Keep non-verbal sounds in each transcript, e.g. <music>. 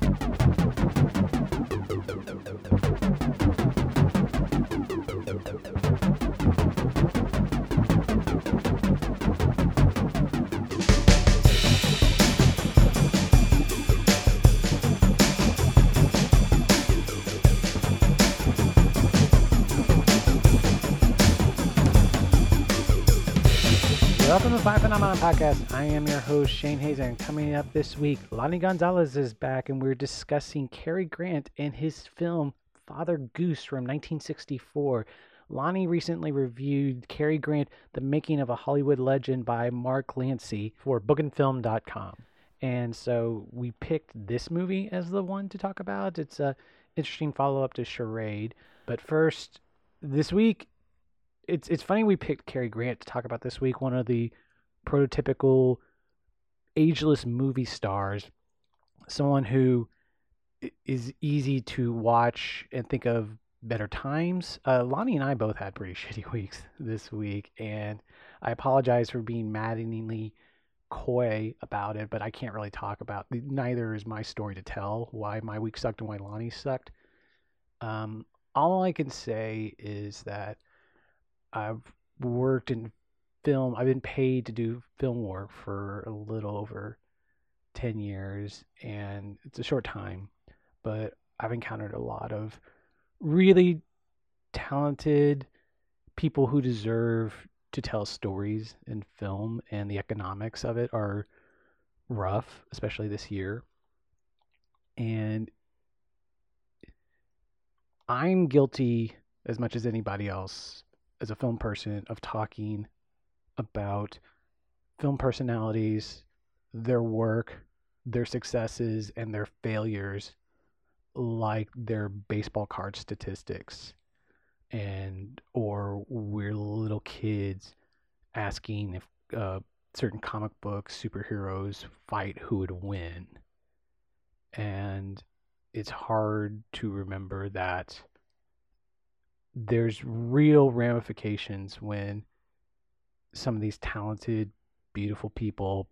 Thank you. Welcome to Five Phenomenon Podcast. I am your host, Shane Hayes, and coming up this week, Lonnie Gonzalez is back, and we're discussing Cary Grant and his film Father Goose from 1964. Lonnie recently reviewed Cary Grant, The Making of a Hollywood Legend by Mark Glancy for bookandfilm.com. And so we picked this movie as the one to talk about. It's a interesting follow-up to Charade. But first, this week it's it's funny we picked Cary Grant to talk about this week, one of the prototypical ageless movie stars, someone who is easy to watch and think of better times. Uh, Lonnie and I both had pretty <laughs> shitty weeks this week, and I apologize for being maddeningly coy about it, but I can't really talk about. Neither is my story to tell why my week sucked and why Lonnie sucked. Um, all I can say is that I've worked in film. I've been paid to do film work for a little over 10 years, and it's a short time, but I've encountered a lot of really talented people who deserve to tell stories in film, and the economics of it are rough, especially this year. And I'm guilty as much as anybody else as a film person of talking about film personalities, their work, their successes, and their failures like their baseball card statistics and or we're little kids asking if uh, certain comic book superheroes fight who would win. And it's hard to remember that there's real ramifications when some of these talented, beautiful people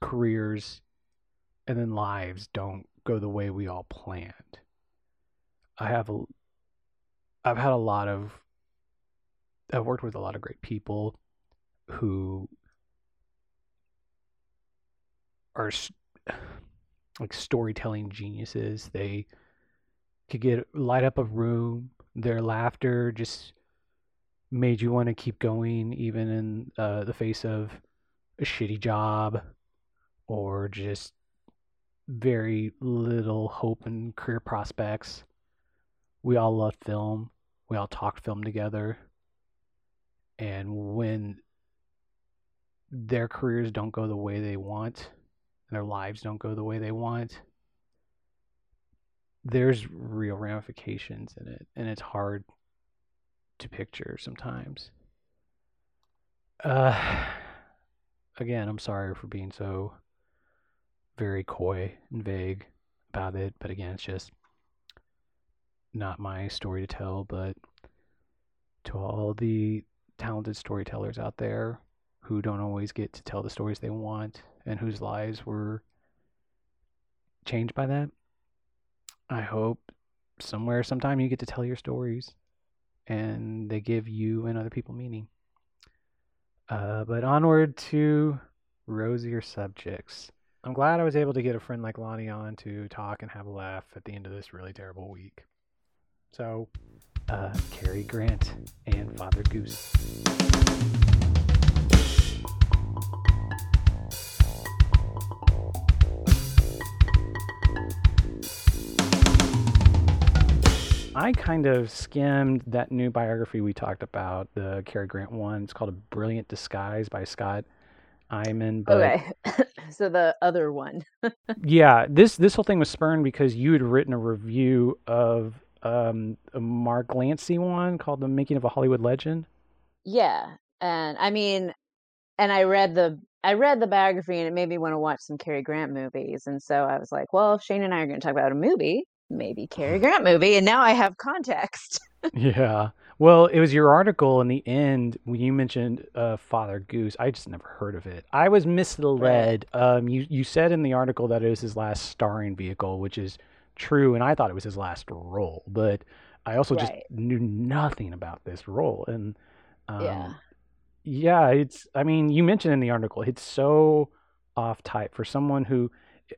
careers and then lives don't go the way we all planned. I have a I've had a lot of I've worked with a lot of great people who are <sighs> like storytelling geniuses. They could get light up a room their laughter just made you want to keep going even in uh, the face of a shitty job or just very little hope and career prospects. We all love film. We all talked film together. And when their careers don't go the way they want, and their lives don't go the way they want, there's real ramifications in it, and it's hard to picture sometimes. Uh, again, I'm sorry for being so very coy and vague about it, but again, it's just not my story to tell. But to all the talented storytellers out there who don't always get to tell the stories they want and whose lives were changed by that, I hope somewhere, sometime you get to tell your stories and they give you and other people meaning. Uh, but onward to rosier subjects. I'm glad I was able to get a friend like Lonnie on to talk and have a laugh at the end of this really terrible week. So, uh, Cary Grant and Father Goose. I kind of skimmed that new biography we talked about, the Cary Grant one. It's called A Brilliant Disguise by Scott Eyman. But okay, <coughs> so the other one. <laughs> yeah, this this whole thing was spurned because you had written a review of um, a Mark Glancy one called The Making of a Hollywood Legend. Yeah, and I mean, and I read the I read the biography and it made me want to watch some Cary Grant movies, and so I was like, well, if Shane and I are going to talk about a movie, maybe Cary Grant movie, and now I have context. <laughs> yeah. Well, it was your article in the end when you mentioned uh, Father Goose. I just never heard of it. I was misled. Um, you you said in the article that it was his last starring vehicle, which is true, and I thought it was his last role. But I also just knew nothing about this role, and Yeah. um, yeah, it's. I mean, you mentioned in the article, it's so off type for someone who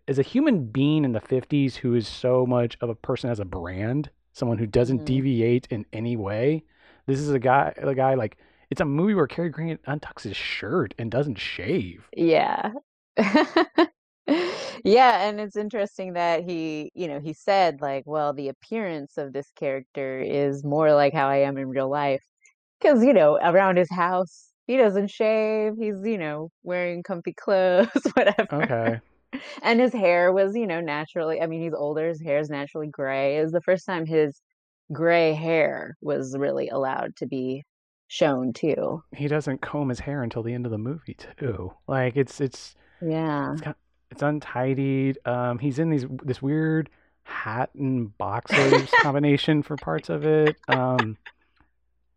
is a human being in the '50s who is so much of a person as a brand, someone who doesn't Mhm. deviate in any way. This is a guy, a guy like it's a movie where Cary Grant untucks his shirt and doesn't shave. Yeah. <laughs> Yeah, and it's interesting that he, you know, he said like, well, the appearance of this character is more like how I am in real life. Because, you know, around his house, he doesn't shave. He's, you know, wearing comfy <laughs> clothes, whatever. Okay, And his hair was, you know, naturally, I mean, he's older, his hair is naturally gray. It was the first time his gray hair was really allowed to be shown too. he doesn't comb his hair until the end of the movie too. Like it's it's Yeah. it's kind it's untidied. Um, he's in these this weird hat and boxers <laughs> combination for parts of it. Um,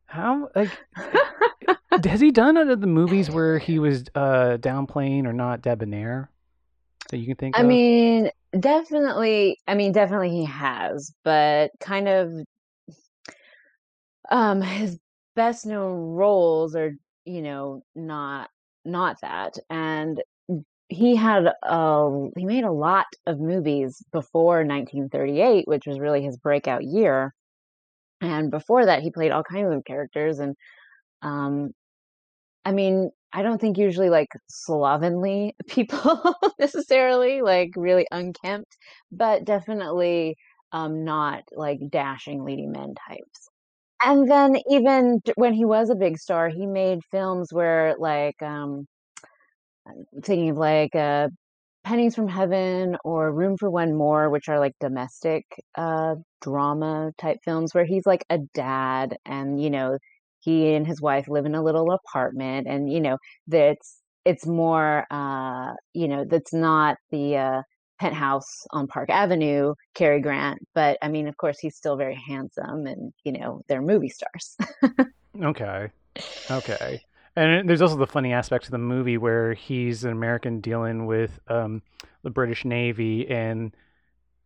how like <laughs> has he done other the movies where he was uh downplaying or not debonair that you can think I of? mean, definitely, I mean, definitely he has, but kind of um his best known roles are, you know, not not that. And he had uh he made a lot of movies before 1938, which was really his breakout year. And before that, he played all kinds of characters and um I mean, I don't think usually like slovenly <laughs> people necessarily, like really unkempt, but definitely um not like dashing leading men types. And then even when he was a big star, he made films where like um thinking of like uh Pennies from Heaven or Room for One More, which are like domestic uh drama type films where he's like a dad and you know he and his wife live in a little apartment and you know that's it's more uh you know that's not the uh penthouse on Park Avenue Cary Grant but I mean of course he's still very handsome and you know they're movie stars <laughs> Okay, okay. And there's also the funny aspect of the movie where he's an American dealing with um, the British Navy, and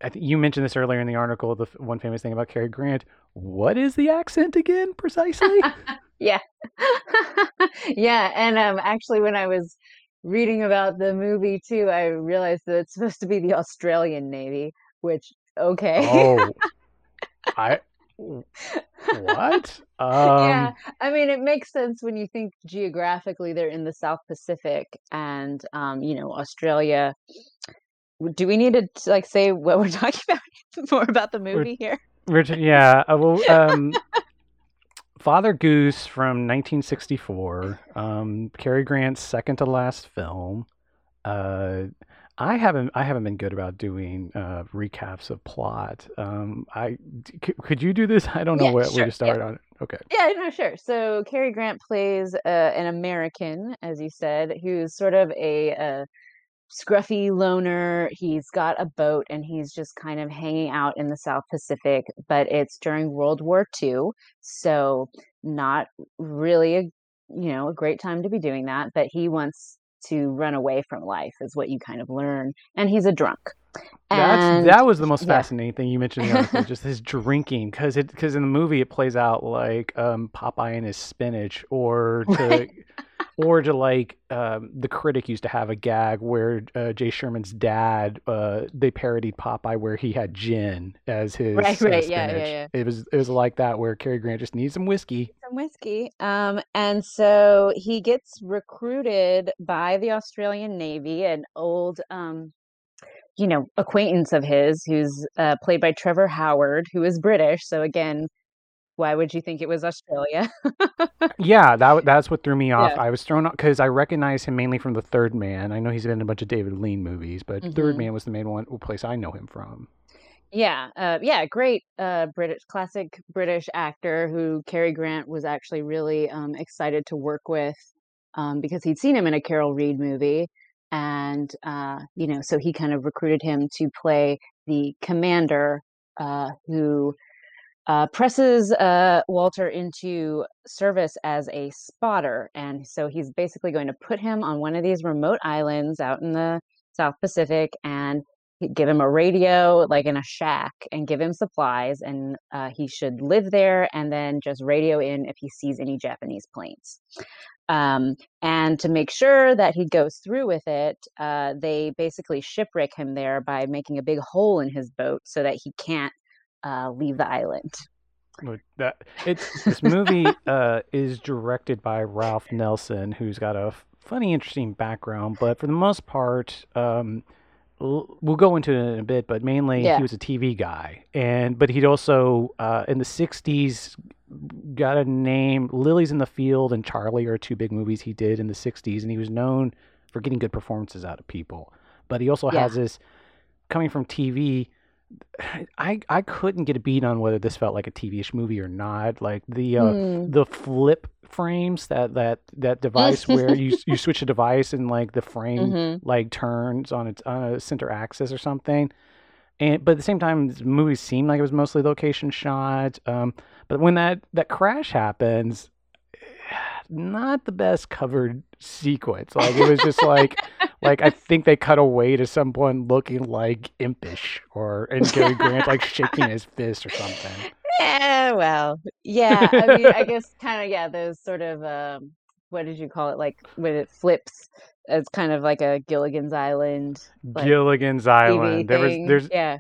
I think you mentioned this earlier in the article. The f- one famous thing about Cary Grant. What is the accent again, precisely? <laughs> Yeah. <laughs> Yeah, and um actually when I was reading about the movie too, I realized that it's supposed to be the Australian Navy, which okay. oh, <laughs> I what? Yeah, Um, I mean it makes sense when you think geographically they're in the South Pacific and um, you know, Australia. Do we need to like say what we're <laughs> talking about <laughs> more about the we're, movie here? we're yeah. Uh, well, um, <laughs> Father Goose from 1964. Um, Cary Grant's second to last film. Uh, I haven't I haven't been good about doing uh, recaps of plot. Um, I c- could you do this? I don't know Yeah, where, where sure. to Yeah. start on it. Okay. Yeah, no, sure. So Cary Grant plays uh, an American, as you said, who's sort of a, uh scruffy loner. He's got a boat and he's just kind of hanging out in the South Pacific, but it's during World War II, so not really a you know a great time to be doing that. But he wants to run away from life, is what you kind of learn, and he's a drunk. That's And that was the most yeah, fascinating thing you mentioned <laughs> article, just his drinking, because it because in the movie it plays out like um, Popeye and his spinach, or to or to like um, the critic used to have a gag where uh, Jay Sherman's dad uh, they parodied Popeye where he had gin as his right, uh, right. Yeah, yeah, yeah. It was it was like that where Cary Grant just needs some whiskey. some whiskey. Um, and so he gets recruited by the Australian Navy, an old, um, you know, acquaintance of his, who's uh, played by Trevor Howard, who is British. So again, why would you think it was Australia? <laughs> Yeah, that that's what threw me off. Yeah. I was thrown off because I recognize him mainly from The Third Man. I know he's been in a bunch of David Lean movies, but Third hmm Man was the main one place I know him from. Yeah, uh, yeah, great uh, British, classic British actor who Cary Grant was actually really um, excited to work with um, because he'd seen him in a Carol Reed movie, and uh, you know, so he kind of recruited him to play the commander uh, who uh, presses uh, Walter into service as a spotter. And so he's basically going to put him on one of these remote islands out in the South Pacific and give him a radio, like in a shack, and give him supplies. And uh, he should live there and then just radio in if he sees any Japanese planes. Um, and to make sure that he goes through with it, uh, they basically shipwreck him there by making a big hole in his boat so that he can't uh, leave the island. that it's this movie <laughs> uh, is directed by Ralph Nelson, who's got a funny, interesting background, but for the most part, um, we'll go into it in a bit, but mainly yeah. he was a TV guy, and but he'd also uh, in the '60s got a name. Lilies in the Field and Charly are two big movies he did in the '60s, and he was known for getting good performances out of people. But he also yeah. has this coming from TV <sighs> I I couldn't get a beat on whether this felt like a TV-ish movie or not. Like the uh, mm. the flip frames that that that device where you you <laughs> switch a device and like the frame mm-hmm. like turns on its on a center axis or something. And but at the same time, the movie seemed like it was mostly location shot. Um, but when that that crash happens, not the best covered sequence. Like it was just like like I think they cut away to someone looking like impish or and Cary Grant like shaking his fist or something. Yeah, well, yeah. I mean, I guess kind of yeah. Those sort of um, what did you call it? Like when it flips, it's kind of like a Gilligan's Island. Like, Gilligan's Island. There was there's yeah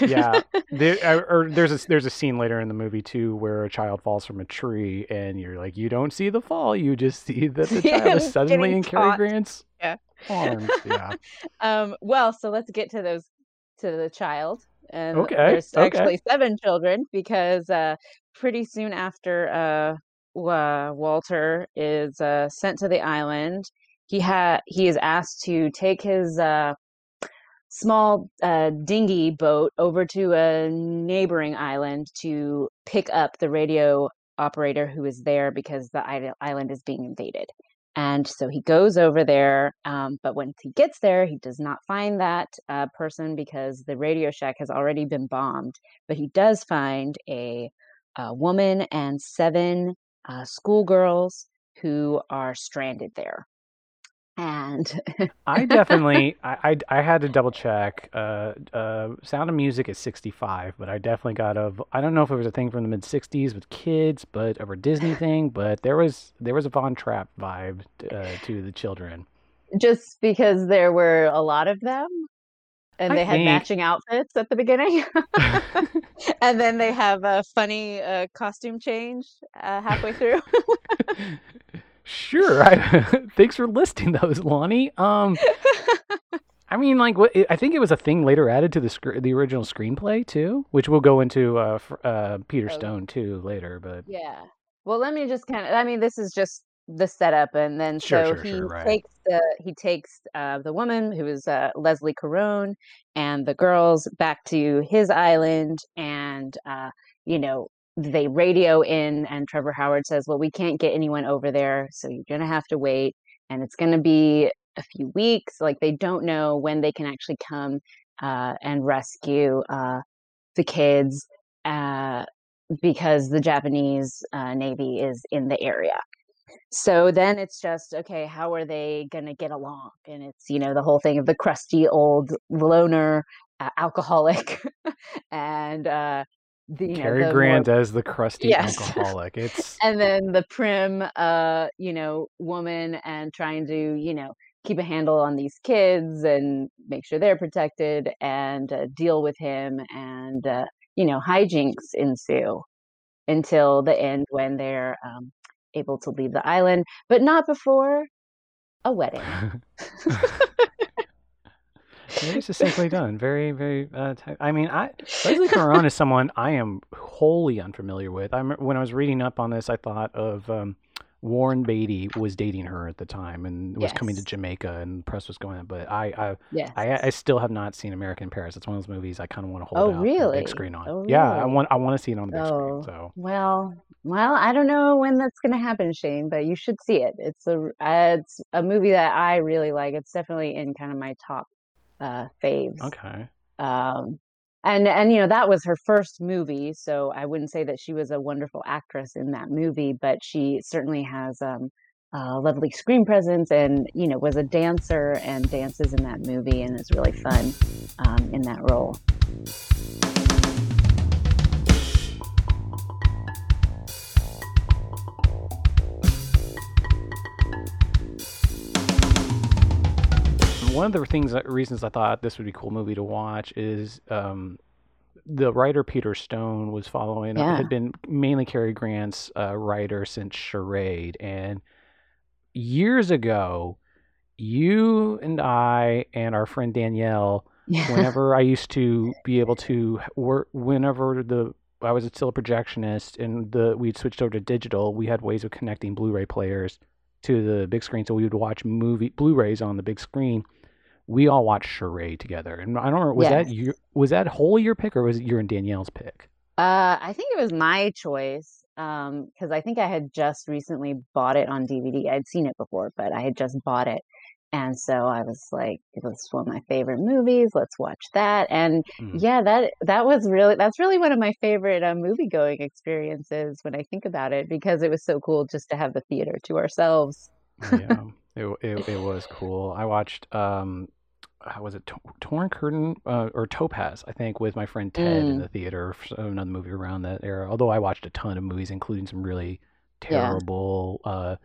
yeah, <laughs> there, or there's a there's a scene later in the movie too where a child falls from a tree, and you're like, you don't see the fall, you just see that the <laughs> child is suddenly in Cary Grant's yeah. arms. Yeah. <laughs> um. Well, so let's get to those to the child, and okay. there's actually okay. seven children because uh, pretty soon after uh, uh Walter is uh, sent to the island, he had he is asked to take his uh small uh, dinghy boat over to a neighboring island to pick up the radio operator who is there because the island is being invaded. And so he goes over there, um, but when he gets there, he does not find that uh, person because the Radio Shack has already been bombed. But he does find a, a woman and seven uh, schoolgirls who are stranded there and I definitely I, I, I had to double check. Uh, uh, Sound of Music is 65, but I definitely got a I don't know if it was a thing from the mid 60s with kids, but a Disney thing, but there was there was a Von Trapp vibe uh, to the children. Just because there were a lot of them, and I they think... had matching outfits at the beginning, <laughs> and then they have a funny uh, costume change uh, halfway through. <laughs> Sure. I, <laughs> thanks for listing those, Lonnie. Um, I mean, like, what? I think it was a thing later added to the sc- the original screenplay too, which we'll go into uh, uh, Peter oh. Stone too later. But yeah. Well, let me just kind of. I mean, this is just the setup, and then sure, so sure, he sure, right. takes the he takes uh, the woman who is uh, Leslie Caron and the girls back to his island, and uh, you know they radio in and Trevor Howard says, "Well, we can't get anyone over there, so you're going to have to wait and it's going to be a few weeks. Like they don't know when they can actually come uh, and rescue uh, the kids uh, because the Japanese uh, Navy is in the area. So then it's just okay. How are they going to get along? And it's you know the whole thing of the crusty old loner uh, alcoholic <laughs> and the, Cary know, Grant more, as the crusty yes. alcoholic. It's <laughs> and then the prim, uh, you know, woman and trying to, you know, keep a handle on these kids and make sure they're protected and uh, deal with him and uh, you know hijinks ensue until the end when they're um, able to leave the island, but not before a wedding. <laughs> <laughs> Very succinctly <laughs> done. Very, very. Uh, t- I mean, I Leslie Caron is someone I am wholly unfamiliar with. I when I was reading up on this, I thought of um, Warren Beatty was dating her at the time and was yes. coming to Jamaica, and the press was going. But I, I, yes. I, I, still have not seen American Paris. It's one of those movies I kind of want to hold oh, out really? big screen on. Oh, yeah, I want, I want to see it on the big oh, screen. So well, well, I don't know when that's going to happen, Shane, but you should see it. It's a, uh, it's a movie that I really like. It's definitely in kind of my top uh, faves. Okay. Um, and and you know that was her first movie so i wouldn't say that she was a wonderful actress in that movie but she certainly has um, a lovely screen presence and you know was a dancer and dances in that movie and is really fun um, in that role one of the things that, reasons I thought this would be a cool movie to watch is um, the writer Peter Stone was following Yeah. had been mainly Cary Grant's uh, writer since Charade, and years ago, you and I and our friend Danielle, <laughs> whenever I used to be able to work, whenever the I was still a projectionist and the we'd switched over to digital, we had ways of connecting Blu-ray players to the big screen, so we would watch movie Blu-rays on the big screen. We all watched Charade together, and I don't remember was that Yes. your was that wholly your pick or was it your and Danielle's pick? Uh, I think it was my choice um, because I think I had just recently bought it on DVD. I'd seen it before, but I had just bought it. And so I was like, it was one of my favorite movies. Let's watch that. And Mm. yeah, that that was really that's really one of my favorite uh, movie going experiences when I think about it because it was so cool just to have the theater to ourselves. yeah, <laughs> it, it it was cool. I watched um, how was it To- Torn Curtain uh, or Topaz? I think with my friend Ted in Mm, the theater. Another movie around that era. Although I watched a ton of movies, including some really yeah. terrible uh,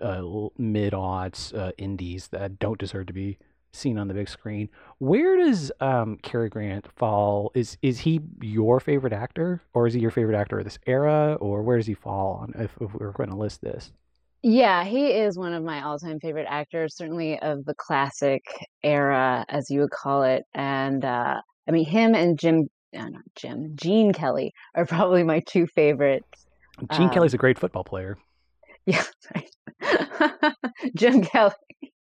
uh, mid aughts uh, indies that don't deserve to be seen on the big screen. Where does um, Cary Grant fall? Is is he your favorite actor, or is he your favorite actor of this era, or where does he fall on if, if we're going to list this? Yeah, he is one of my all-time favorite actors, certainly of the classic era, as you would call it. And uh, I mean, him and Jim, uh, not Jim, Gene Kelly are probably my two favorites. Gene Kelly's Um, a great football player. <laughs> yeah, right. <laughs> Jim Kelly.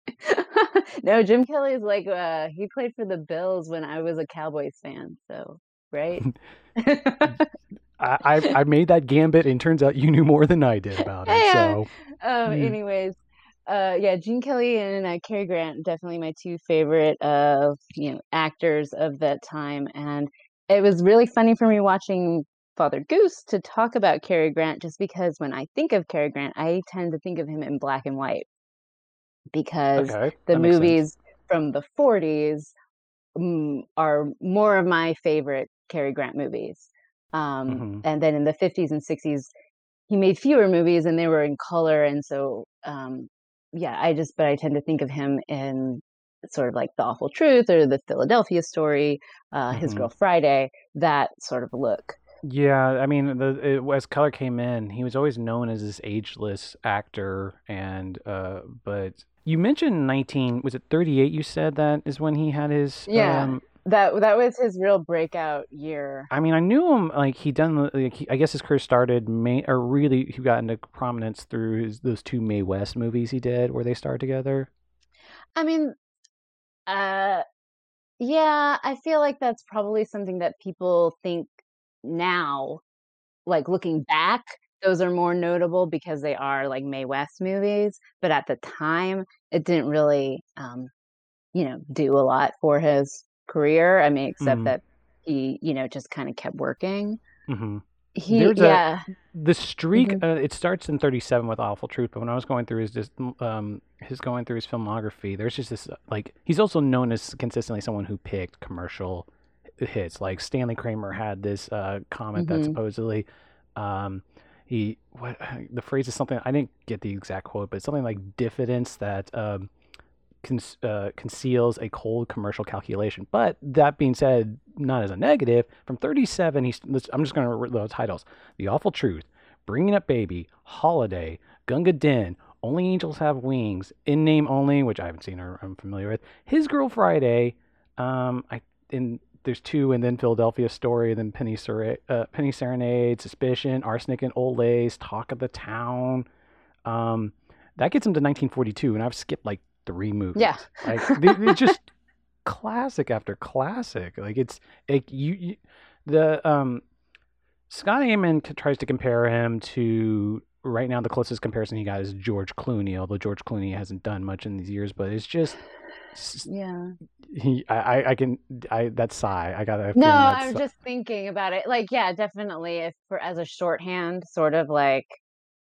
<laughs> No, Jim Kelly is like uh, he played for the Bills when I was a Cowboys fan, so right? I, I I made that gambit, and turns out you knew more than I did about it. Yeah. So Um, <laughs> Mm. anyways, uh, yeah, Gene Kelly and uh, Cary Grant definitely my two favorite uh, you know, actors of that time, and it was really funny for me watching Father Goose to talk about Cary Grant, just because when I think of Cary Grant, I tend to think of him in black and white because okay, the movies from the 40s mm, are more of my favorite Cary Grant movies. Um, hmm and then in the 50s and 60s, he made fewer movies and they were in color. And so, um, yeah, I just, but I tend to think of him in sort of like The Awful Truth or The Philadelphia Story, uh, His hmm Girl Friday, that sort of look. Yeah, I mean, the it, as color came in, he was always known as this ageless actor, and uh, but you mentioned nineteen, was it thirty eight? You said that is when he had his Yeah, um. That that was his real breakout year. I mean, I knew him like he done like he, I guess his career started May or really he got into prominence through his those two Mae West movies he did where they starred together. I mean, uh, yeah, I feel like that's probably something that people think now, like looking back, those are more notable because they are like Mae West movies. But at the time, it didn't really, um, you know, do a lot for his career. I mean, except Mm, that he, you know, just kind of kept working. hmm He, There's a yeah. the streak. hmm Uh, it starts in thirty seven with Awful Truth, but when I was going through his just um his going through his filmography, there's just this uh, like he's also known as consistently someone who picked commercial hits. Like Stanley Kramer had this uh comment that hmm supposedly um he what <sighs> the phrase is something I didn't get the exact quote, but it's something like diffidence that um con- uh, conceals a cold commercial calculation. But that being said, not as a negative, from 37, he's, I'm just going to read the titles The Awful Truth, Bringing Up Baby, Holiday, Gunga Din, Only Angels Have Wings, In Name Only, which I haven't seen or I'm familiar with, His Girl Friday, um, I, and there's two, and then Philadelphia Story, and then Penny, Sere- uh, Penny Serenade, Suspicion, Arsenic and Old Lace, Talk of the Town. Um, that gets him to 1942, and I've skipped like three movies. Yeah. <laughs> Like <laughs> they, they just classic after classic. Like it's like you, you the um Scott Eyman tries to compare him to right now the closest comparison he got is George Clooney, although George Clooney hasn't done much in these years, but it's just yeah. He, I, I can, I that sigh. I got a No, I'm just thinking about it. Like, yeah, definitely. If for as a shorthand, sort of like,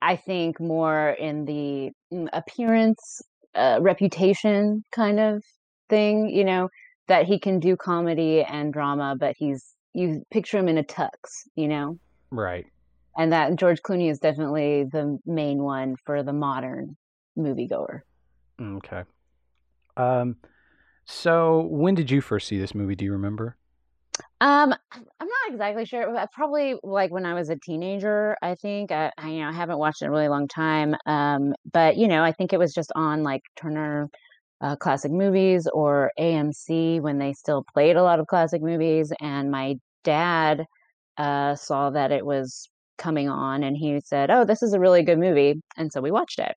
I think more in the mm, appearance, uh, reputation kind of thing. You know, that he can do comedy and drama, but he's you picture him in a tux. You know, right. and that George Clooney is definitely the main one for the modern moviegoer. Okay. Um, so when did you first see this movie? Do you remember? Um, I'm not exactly sure. Probably like when I was a teenager, I think. I, I you know, I haven't watched it in a really long time. Um, but you know, I think it was just on like Turner uh, Classic Movies or AMC when they still played a lot of classic movies. And my dad uh, saw that it was coming on, and he said, "Oh, this is a really good movie," and so we watched it.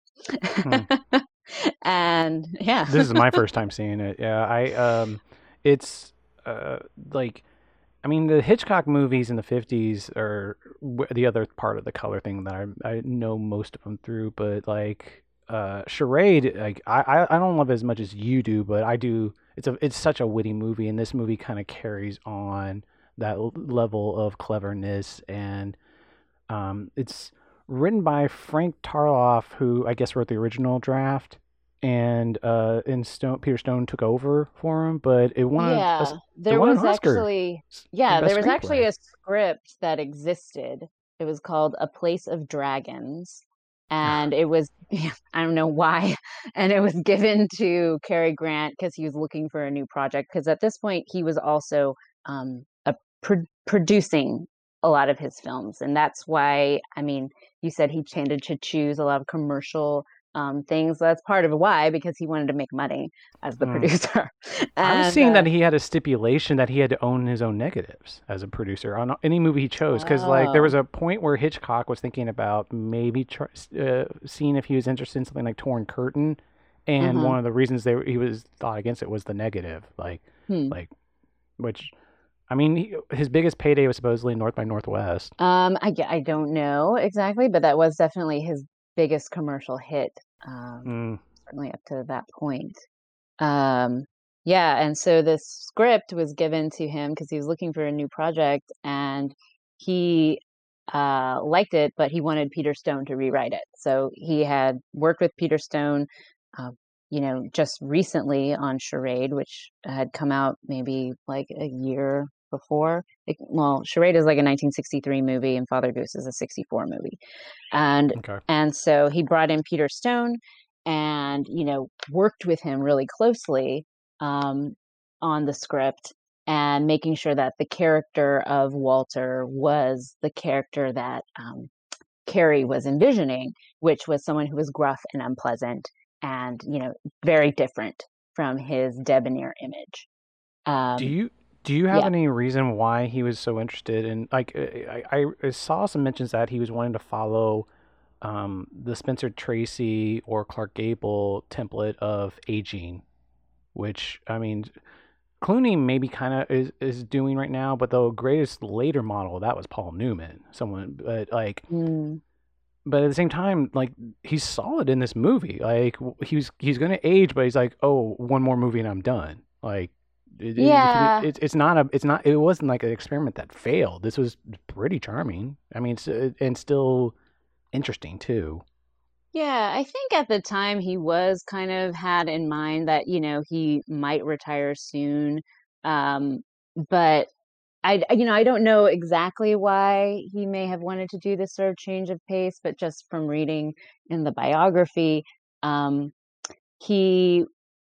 <laughs> and yeah, This is my first <laughs> time seeing it. Yeah, I um, it's uh like, I mean, the Hitchcock movies in the '50s are the other part of the color thing that I I know most of them through, but like uh Charade, like I I don't love it as much as you do, but I do. It's a it's such a witty movie, and this movie kind of carries on that level of cleverness and um, it's written by Frank Tarloff, who I guess wrote the original draft, and uh, and Stone Peter Stone took over for him. But it won. a- a yeah, there won was actually Yeah, there was actually a script that existed. It was called A Place of Dragons. And it was, I don't know why, <laughs> and it was given to Cary Grant because he was looking for a new project. Because at this point, he was also um, a pro- producing a lot of his films. And that's why, I mean, you said he tended to choose a lot of commercial um, things. That's part of why, because he wanted to make money as the Mm. producer. <laughs> I'm seeing uh, that he had a stipulation that he had to own his own negatives as a producer on any movie he chose. Because like there Oh. was a point where Hitchcock was thinking about maybe uh, seeing if he was interested in something like Torn Curtain, and Mhm. one of the reasons they he was thought against it was the negative, like hmm. like which. I mean, he, his biggest payday was supposedly North by Northwest. Um, I, I don't know exactly, but that was definitely his biggest commercial hit, um, Mm, certainly up to that point. Um, yeah, and so this script was given to him because he was looking for a new project, and he uh, liked it, but he wanted Peter Stone to rewrite it. So he had worked with Peter Stone, uh, you know, just recently on Charade, which had come out maybe like a year before. It, well, Charade is like a 1963 movie, and Father Goose is a 64 movie, and okay. and so he brought in Peter Stone, and you know, worked with him really closely um, on the script and making sure that the character of Walter was the character that um, Cary was envisioning, which was someone who was gruff and unpleasant and, you know, very different from his debonair image. Um, Do you do you have yeah. any reason why he was so interested in like uh, I, I, I saw some mentions that he was wanting to follow um, the Spencer Tracy or Clark Gable template of aging, which I mean Clooney maybe kind of is, is doing right now, but the greatest later model that was Paul Newman, someone but like mm, but at the same time, like he's solid in this movie. Like he's he's gonna age, but he's like, oh, one more movie and I'm done. Like, it, it- Yeah. it's it's not a it's not it wasn't like an experiment that failed. This was pretty charming. I mean, it's, uh, and still interesting too. Yeah, I think at the time he was kind of had in mind that, you know, he might retire soon. Um, but I, I- you know, I don't know exactly why he may have wanted to do this sort of change of pace, but just from reading in the biography, um, he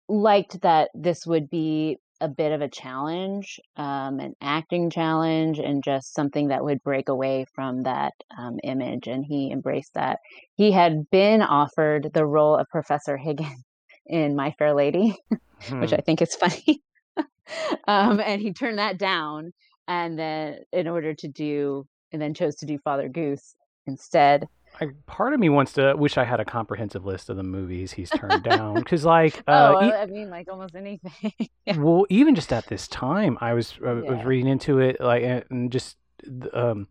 liked that this would be a bit of a challenge, um, an acting challenge, and just something that would break away from that um, image. And he embraced that. He had been offered the role of Professor Higgins <laughs> in My Fair Lady, which Hmm. I think is funny. <laughs> um, and he turned that down, and then in order to do, and then chose to do Father Goose instead. I, part of me wants to wish I had a comprehensive list of the movies he's turned down because, <laughs> like, uh, oh, e- I mean, like almost anything. <laughs> yeah. well, even just at this time, I was I was reading into it, like, and just um,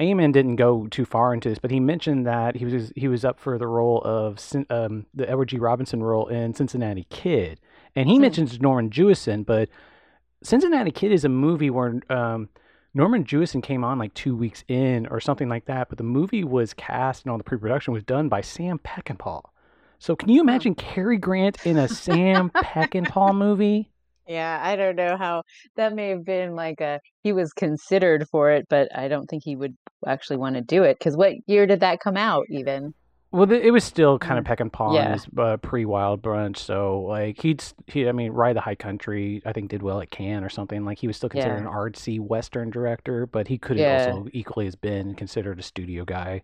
Eyman didn't go too far into this, but he mentioned that he was he was up for the role of um, the Edward G. Robinson role in Cincinnati Kid, and he Hmm. mentions Norman Jewison, but Cincinnati Kid is a movie where um, Norman Jewison came on like two weeks in or something like that, but the movie was cast and all the pre-production was done by Sam Peckinpah. So can you imagine Cary Grant in a Sam <laughs> Peckinpah movie? Yeah, I don't know how that may have been like a he was considered for it, but I don't think he would actually want to do it. Because what year did that come out even? Well, th- it was still kind of Mm. Peckinpah Yeah. in his uh, pre-Wild Bunch, so like he'd he, I mean, Ride the High Country, I think did well at Cannes or something. Like he was still considered Yeah. an artsy Western director, but he could have Yeah. also equally has been considered a studio guy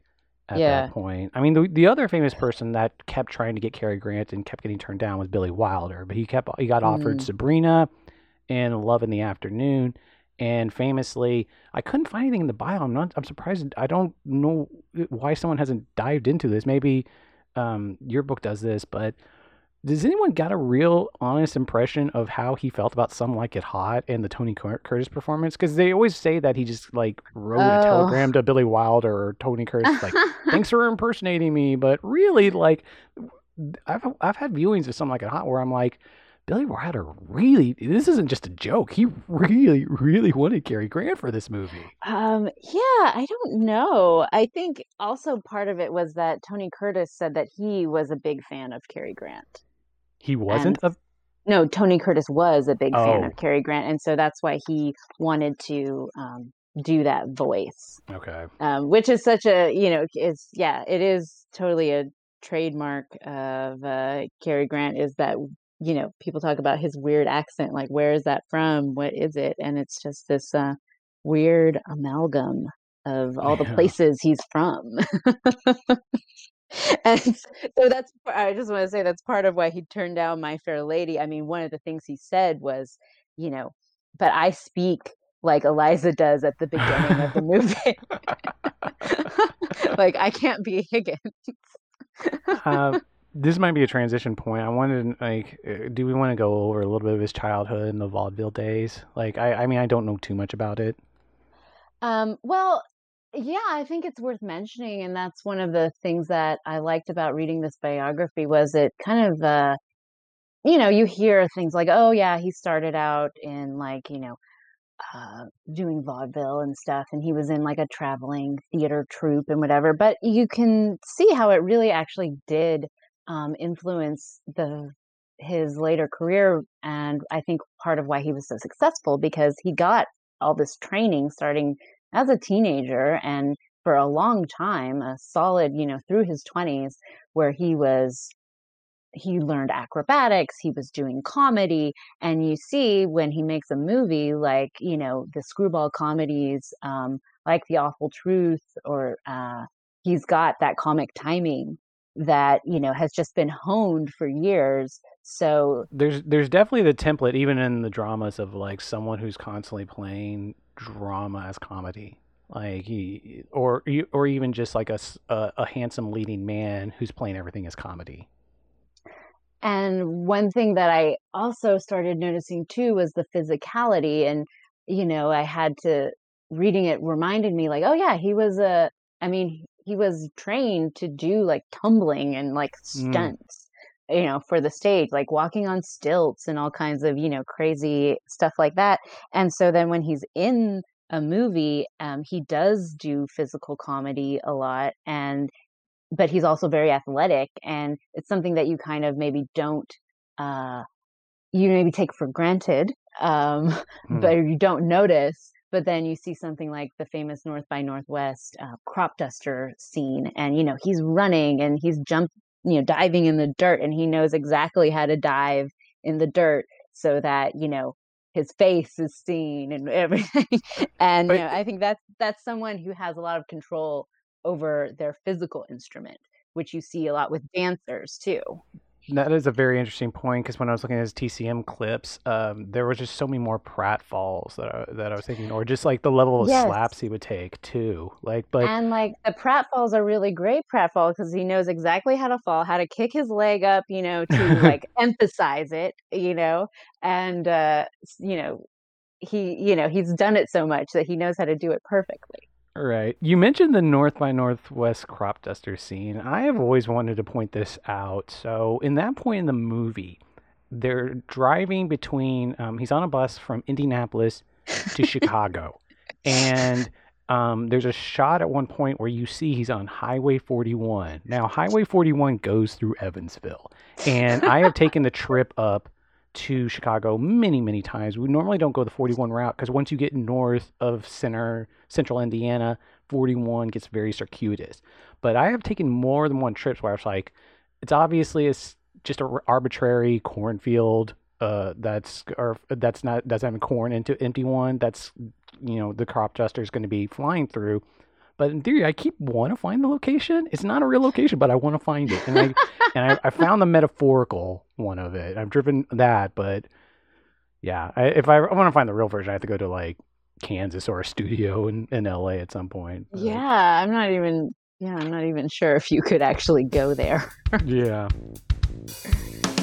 at Yeah. that point. I mean, the the other famous person that kept trying to get Cary Grant and kept getting turned down was Billy Wilder, but he kept he got offered Mm. Sabrina and Love in the Afternoon. And famously, I couldn't find anything in the bio. I'm not. I'm surprised. I don't know why someone hasn't dived into this. Maybe um, your book does this, but does anyone got a real honest impression of how he felt about "Some Like It Hot" and the Tony Curtis performance? Because they always say that he just like wrote a Oh. telegram to Billy Wilder or Tony Curtis, like "Thanks for <laughs> impersonating me," but really, like, I've I've had viewings of "Some Like It Hot" where I'm like. Billy Wilder really, this isn't just a joke. He really, really wanted Cary Grant for this movie. Um, yeah, I don't know. I think also part of it was that Tony Curtis said that he was a big fan of Cary Grant. He wasn't a No, Tony Curtis was a big fan Oh. of Cary Grant, and so that's why he wanted to um, do that voice. okay. um, which is such a you know is yeah it is totally a trademark of uh, Cary Grant is that you know people talk about his weird accent like where is that from? What is it? And it's just this uh, weird amalgam of all the places he's from. <laughs> And so that's I just want to say that's part of why he turned down My Fair Lady. I mean one of the things he said was you know but I speak like Eliza does at the beginning of the movie. <laughs> <laughs> Like I can't be Higgins. uh, this might be a transition point. I wanted, like, uh, do we want to go over a little bit of his childhood and the vaudeville days? Like, I, I mean, I don't know too much about it. Um, well, yeah, I think it's worth mentioning, and that's one of the things that I liked about reading this biography was it kind of, uh, you know, you hear things like, oh yeah, he started out in like, you know, uh, doing vaudeville and stuff, and he was in like a traveling theater troupe and whatever. But you can see how it really actually did um, influence the his later career, and I think part of why he was so successful because he got all this training starting as a teenager and for a long time, a solid, you know, through his twenties, where he was he learned acrobatics, he was doing comedy, and you see when he makes a movie like, you know, the screwball comedies, um, like The Awful Truth, or uh, he's got that comic timing that, you know, has just been honed for years. So There's, there's definitely the template, even in the dramas, of like someone who's constantly playing drama as comedy. Like he, or or even just like a a handsome leading man who's playing everything as comedy. And one thing that I also started noticing too was the physicality. And, you know, I had to, reading it reminded me, like, oh, yeah, he was a, I mean, he was trained to do like tumbling and like Mm. stunts, you know, for the stage, like walking on stilts and all kinds of, you know, crazy stuff like that. And so then when he's in a movie, um, he does do physical comedy a lot. And but he's also very athletic and it's something that you kind of maybe don't uh you maybe take for granted um <laughs> Hmm. but you don't notice but then you see something like the famous north by northwest uh, crop duster scene and you know he's running and he's jump you know diving in the dirt and he knows exactly how to dive in the dirt so that you know his face is seen and <laughs> everything. And you know i think that's that's someone who has a lot of control over their physical instrument which you see a lot with dancers too That is a very interesting point because when I was looking at his TCM clips, um, there was just so many more pratfalls that I, that I was thinking, or just like the level of Yes. slaps he would take too. Like, but and like the pratfalls are really great pratfall because he knows exactly how to fall how to kick his leg up you know to <laughs> like emphasize it you know and uh you know he you know he's done it so much that he knows how to do it perfectly Right. You mentioned the North by Northwest crop duster scene. I have always wanted to point this out. So, in that point in the movie, they're driving between. Um, he's on a bus from Indianapolis to <laughs> Chicago, and um, there's a shot at one point where you see he's on Highway 41. Now, Highway 41 goes through Evansville, and I have taken the trip up to Chicago many, many times. We normally don't go the 41 route because once you get north of center central Indiana, 41 gets very circuitous. But I have taken more than one trips where I was like, it's obviously it's just an arbitrary cornfield uh, that's or that's not doesn't have corn into empty one. That's you know the crop duster is going to be flying through. But in theory, I keep want to find the location. It's not a real location, but I want to find it, and I <laughs> and I, I, found the metaphorical one of it. I've driven that, but yeah, I, if I, I want to find the real version, I have to go to like Kansas or a studio in, in LA at some point. But... Yeah, I'm not even yeah, I'm not even sure if you could actually go there. yeah. <laughs>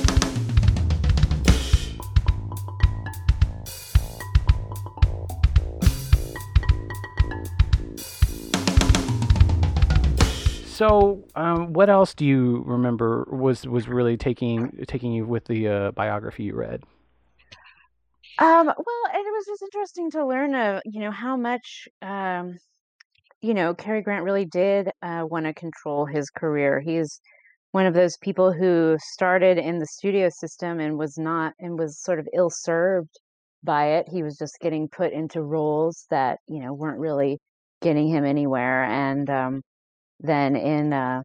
So, um, what else do you remember was was really taking taking you with the uh, biography you read? Um, well, it was just interesting to learn, uh, you know, how much, um, you know, Cary Grant really did uh, want to control his career. He's one of those people who started in the studio system and was not and was sort of ill served by it. He was just getting put into roles that you know weren't really getting him anywhere, and um, then in uh,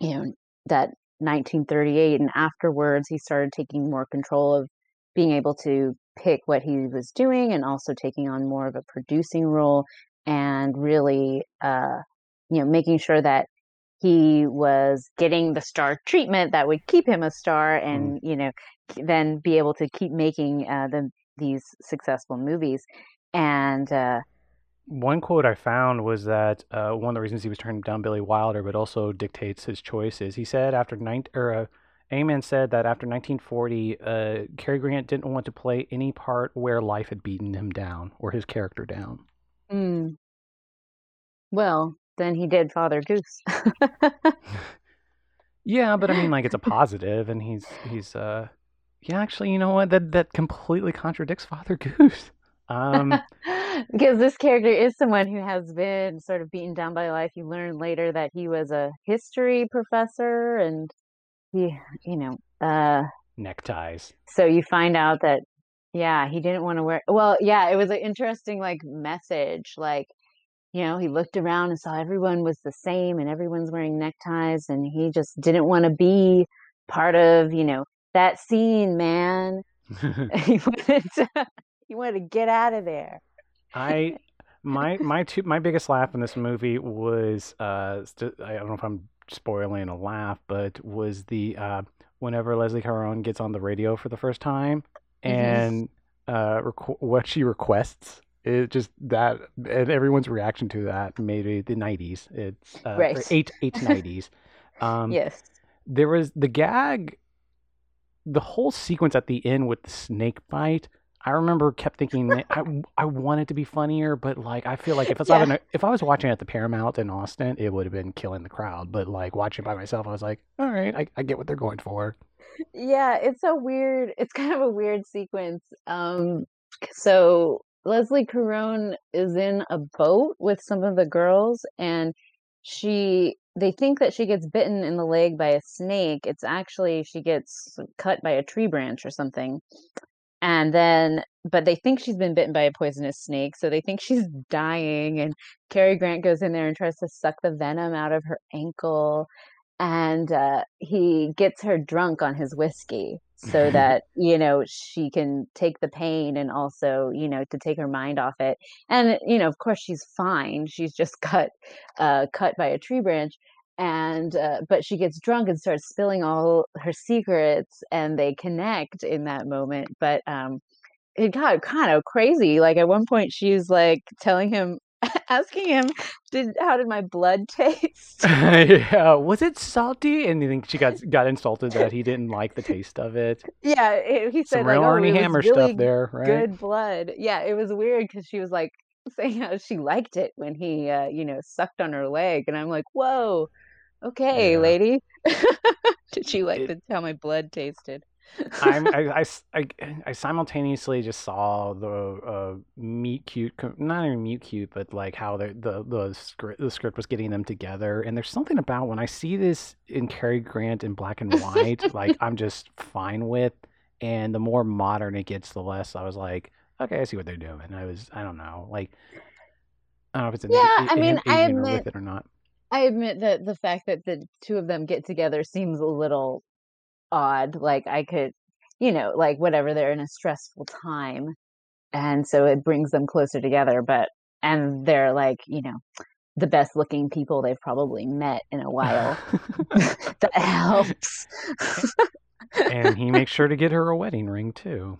you know that 1938 and afterwards he started taking more control of being able to pick what he was doing and also taking on more of a producing role and really uh, you know making sure that he was getting the star treatment that would keep him a star mm. and you know then be able to keep making uh, the, these successful movies and uh, one quote I found was that uh, one of the reasons he was turning down Billy Wilder, but also dictates his choices. He said after nine or uh, Eyman said that after 1940, uh, Cary Grant didn't want to play any part where life had beaten him down or his character down. Mm. Well, then he did Father Goose. <laughs> yeah, but I mean, like it's a <laughs> positive, and he's he's uh, yeah. Actually, you know what? That that completely contradicts Father Goose. Um, <laughs> because this character is someone who has been sort of beaten down by life. You learn later that he was a history professor and he, you know, uh, neckties. So you find out that, yeah, he didn't want to wear, well, yeah, it was an interesting like message. Like, you know, he looked around and saw everyone was the same and everyone's wearing neckties and he just didn't want to be part of, you know, that scene, man. <laughs> <laughs> he wanted to, he wanted to get out of there. I my my two my biggest laugh in this movie was uh I don't know if I'm spoiling a laugh, but was the uh whenever Leslie Caron gets on the radio for the first time mm-hmm. and uh requ- what she requests it just that and everyone's reaction to that maybe the 90s it's uh right. eight eight <laughs> nineties um yes there was the gag the whole sequence at the end with the snake bite I remember kept thinking I I wanted to be funnier, but like I feel like if I <laughs> was yeah. if I was watching at the Paramount in Austin, it would have been killing the crowd. But like watching by myself, I was like, all right, I, I get what they're going for. Yeah, it's a weird. It's kind of a weird sequence. Um, so Leslie Caron is in a boat with some of the girls, and she they think that she gets bitten in the leg by a snake. It's actually she gets cut by a tree branch or something and then but they think she's been bitten by a poisonous snake so they think she's dying and Cary Grant goes in there and tries to suck the venom out of her ankle and uh, he gets her drunk on his whiskey so <laughs> that you know she can take the pain and also you know to take her mind off it. And you know of course she's fine. She's just <laughs> cut uh, cut by a tree branch and uh, but she gets drunk and starts spilling all her secrets and they connect in that moment but um it got kind of crazy like at one point she's like telling him <laughs> asking him did how did my blood <laughs> taste? Yeah was it salty? And you think she got got insulted that he didn't like the taste of it? Yeah it, he said Some like, real oh, Armie Hammer really stuff there right? good blood. Yeah it was weird because she was like saying how she liked it when he uh, you know sucked on her leg and i'm like whoa okay, yeah. lady. <laughs> Did you like it, the, how my blood tasted? I'm, <laughs> I, I, I, I simultaneously just saw the uh, meet cute, not even mute cute, but like how the, the the script the script was getting them together. And there's something about when I see this in Cary Grant in black and white, <laughs> like I'm just fine with. And the more modern it gets, the less I was like, okay, I see what they're doing. I was, I don't know, like I don't know if it's an yeah. I mean, I admit with it or not. I admit that the fact that the two of them get together seems a little odd. Like I could, you know, like whatever, they're in a stressful time. And so it brings them closer together. But, and they're like, you know, the best looking people they've probably met in a while. <laughs> <laughs> that helps. and he makes sure to get her a wedding ring too.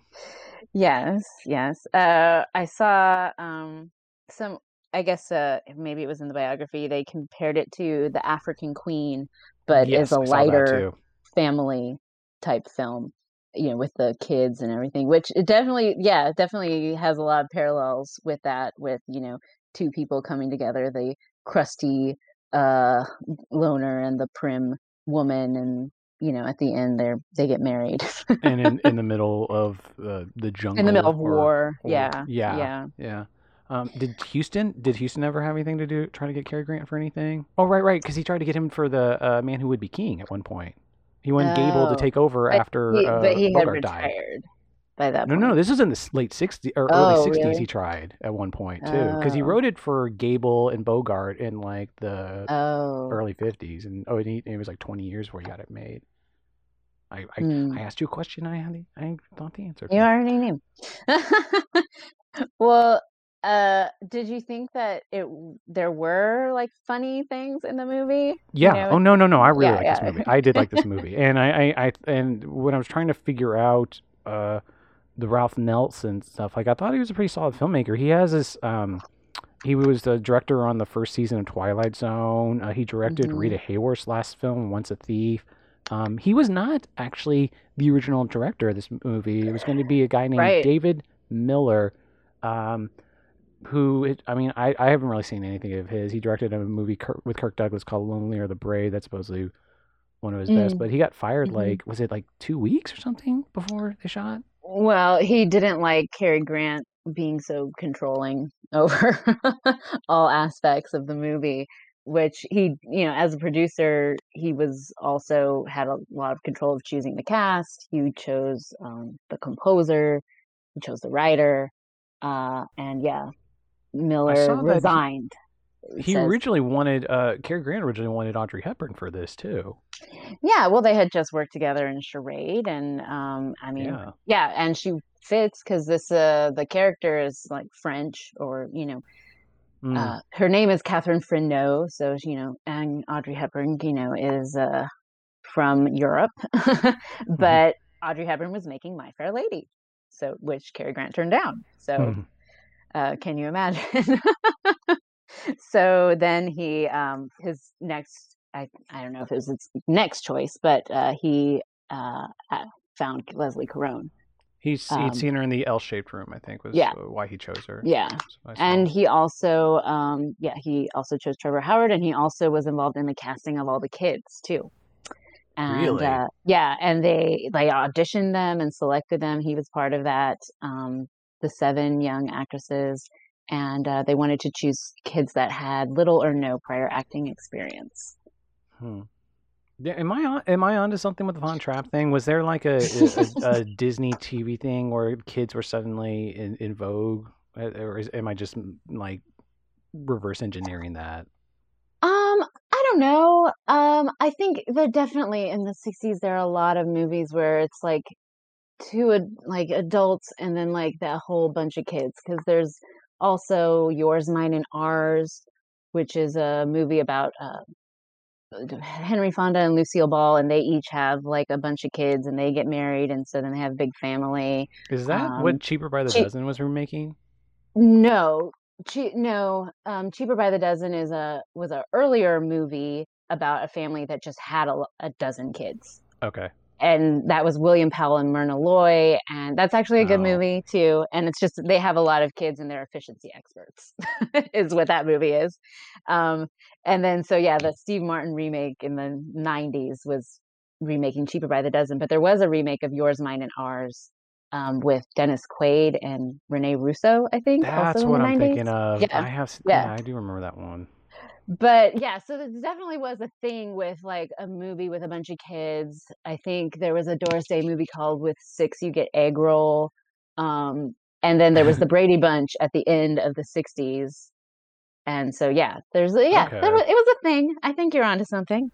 Yes, yes. Uh, I saw um, some I guess uh, maybe it was in the biography. They compared it to the African Queen, but yes, is a lighter family type film. You know, with the kids and everything, which it definitely, yeah, definitely has a lot of parallels with that. With you know, two people coming together, the crusty uh, loner and the prim woman, and you know, at the end, they're they get married. and in, in the <laughs> middle of uh, the jungle, in the middle of or, war, or, yeah, yeah, yeah, yeah. Um, did Huston? did Huston ever have anything to do try to get Cary Grant for anything? Oh right, right, because he tried to get him for the uh, Man Who Would Be King at one point. He wanted Gable to take over but after he, uh, but he had retired died. by that. No, point. no, this is in the late '60s or oh, early '60s. Really? He tried at one point too, because oh. he wrote it for Gable and Bogart in like the oh. early '50s, and oh, and he, it was like 20 years where he got it made. I, I, hmm. I, asked you a question. I had the, I thought the answer. You already knew. <laughs> well, uh, did you think that it there were like funny things in the movie? Yeah. You know? Oh no, no, no. I really yeah, like yeah. this movie. I did like this <laughs> movie, and I, I, I, and when I was trying to figure out uh, the Ralph Nelson stuff, like I thought he was a pretty solid filmmaker. He has this. Um, he was the director on the first season of Twilight Zone. Uh, he directed mm-hmm. Rita Hayworth's last film, Once a Thief. Um, he was not actually the original director of this movie. It was going to be a guy named right. David Miller. Um, who I mean, I, I haven't really seen anything of his. He directed a movie Kirk, with Kirk Douglas called Lonely Are the Brave. That's supposedly one of his mm. best, but he got fired mm-hmm. like was it like two weeks or something before they shot? Well, he didn't like Cary Grant being so controlling <laughs> over all aspects of the movie which he you know as a producer he was also had a lot of control of choosing the cast he chose um, the composer he chose the writer uh, and yeah Miller resigned. He, he originally wanted uh Cary Grant originally wanted Audrey Hepburn for this too. Yeah, well, they had just worked together in Charade, and um, I mean, yeah, yeah and she fits because this uh the character is like French or you know. Mm. Uh, her name is Catherine Freneau, so you know, and Audrey Hepburn, you know, is uh, from Europe, <laughs> mm-hmm. but. Audrey Hepburn was making My Fair Lady, so which Cary Grant turned down. So mm-hmm. Uh, can you imagine? <laughs> so then he, um, his next, I, I don't know if it was his next choice, but uh, he uh, found Leslie Caron. He's he'd um, seen her in the L-shaped room. I think was yeah. why he chose her. Yeah, and he also, um, yeah, he also chose Trevor Howard, and he also was involved in the casting of all the kids too. And, really? Uh, yeah, and they they auditioned them and selected them. He was part of that. Um, the seven young actresses, and uh, they wanted to choose kids that had little or no prior acting experience. Hmm. Yeah, am I on? Am I onto something with the Von Trapp thing? Was there like a, a, <laughs> a Disney TV thing where kids were suddenly in, in vogue, uh, or is, am I just like reverse engineering that? Um, I don't know. Um, I think that definitely in the '60s there are a lot of movies where it's like two ad- like adults and then like that whole bunch of kids because there's also yours mine and ours which is a movie about uh, henry fonda and lucille ball and they each have like a bunch of kids and they get married and so then they have a big family is that um, what cheaper by the che- dozen was remaking? No che- no um, cheaper by the dozen is a was a earlier movie about a family that just had a, a dozen kids. Okay and that was William Powell and Myrna Loy, and that's actually a good oh. movie too. And it's just they have a lot of kids and they're efficiency experts, <laughs> is what that movie is. Um, and then so yeah, the Steve Martin remake in the '90s was remaking cheaper by the dozen, but there was a remake of Yours, Mine, and Ours um, with Dennis Quaid and Rene Russo, I think. That's what I'm 90s. thinking of. Yeah. I have, yeah. yeah, I do remember that one. But yeah, so there definitely was a thing with like a movie with a bunch of kids. I think there was a Doris Day movie called With Six You Get Egg Roll. Um, and then there was the <laughs> Brady Bunch at the end of the 60s. And so yeah, there's yeah, okay. there was, it was a thing. I think you're onto something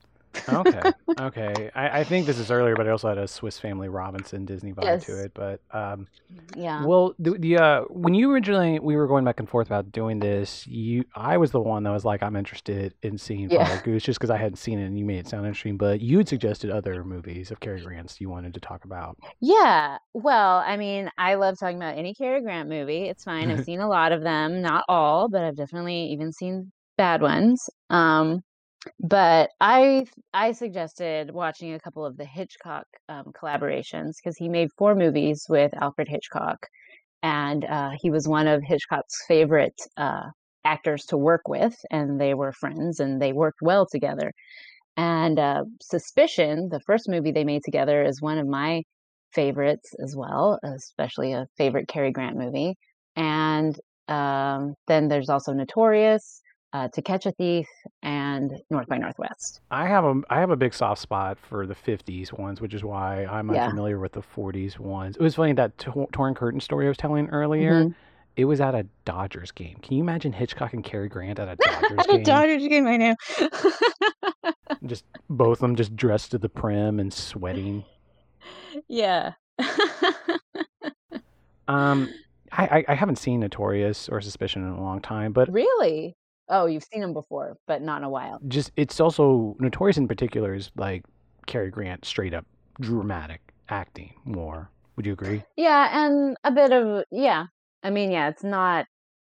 okay. <laughs> Okay. I, I, think this is earlier, but I also had a Swiss Family Robinson Disney vibe yes. to it. But um, yeah. Well, the, the uh, when you originally we were going back and forth about doing this, you I was the one that was like, I'm interested in seeing yeah. Father Goose just because I hadn't seen it, and you made it sound interesting. But you had suggested other movies of Cary Grant's you wanted to talk about. Yeah. Well, I mean, I love talking about any Cary Grant movie. It's fine. I've <laughs> seen a lot of them, not all, but I've definitely even seen bad ones. Um, but I I suggested watching a couple of the Hitchcock um, collaborations because he made four movies with Alfred Hitchcock, and uh, he was one of Hitchcock's favorite uh, actors to work with, and they were friends and they worked well together. And uh, Suspicion, the first movie they made together, is one of my favorites as well, especially a favorite Cary Grant movie. And um, then there's also Notorious uh, To Catch a Thief, and North by Northwest. I have a I have a big soft spot for the '50s ones, which is why I'm yeah. unfamiliar with the '40s ones. It was funny that t- torn curtain story I was telling earlier. Mm-hmm. It was at a Dodgers game. Can you imagine Hitchcock and Cary Grant at a <laughs> Dodgers game? At a Dodgers game, I know. <laughs> just both of them just dressed to the prim and sweating. Yeah. <laughs> um, I, I haven't seen Notorious or Suspicion in a long time, but really, Oh, you've seen him before, but not in a while. Just it's also Notorious in particular is like Cary Grant straight up dramatic acting more. Would you agree? Yeah, and a bit of yeah. I mean, yeah, it's not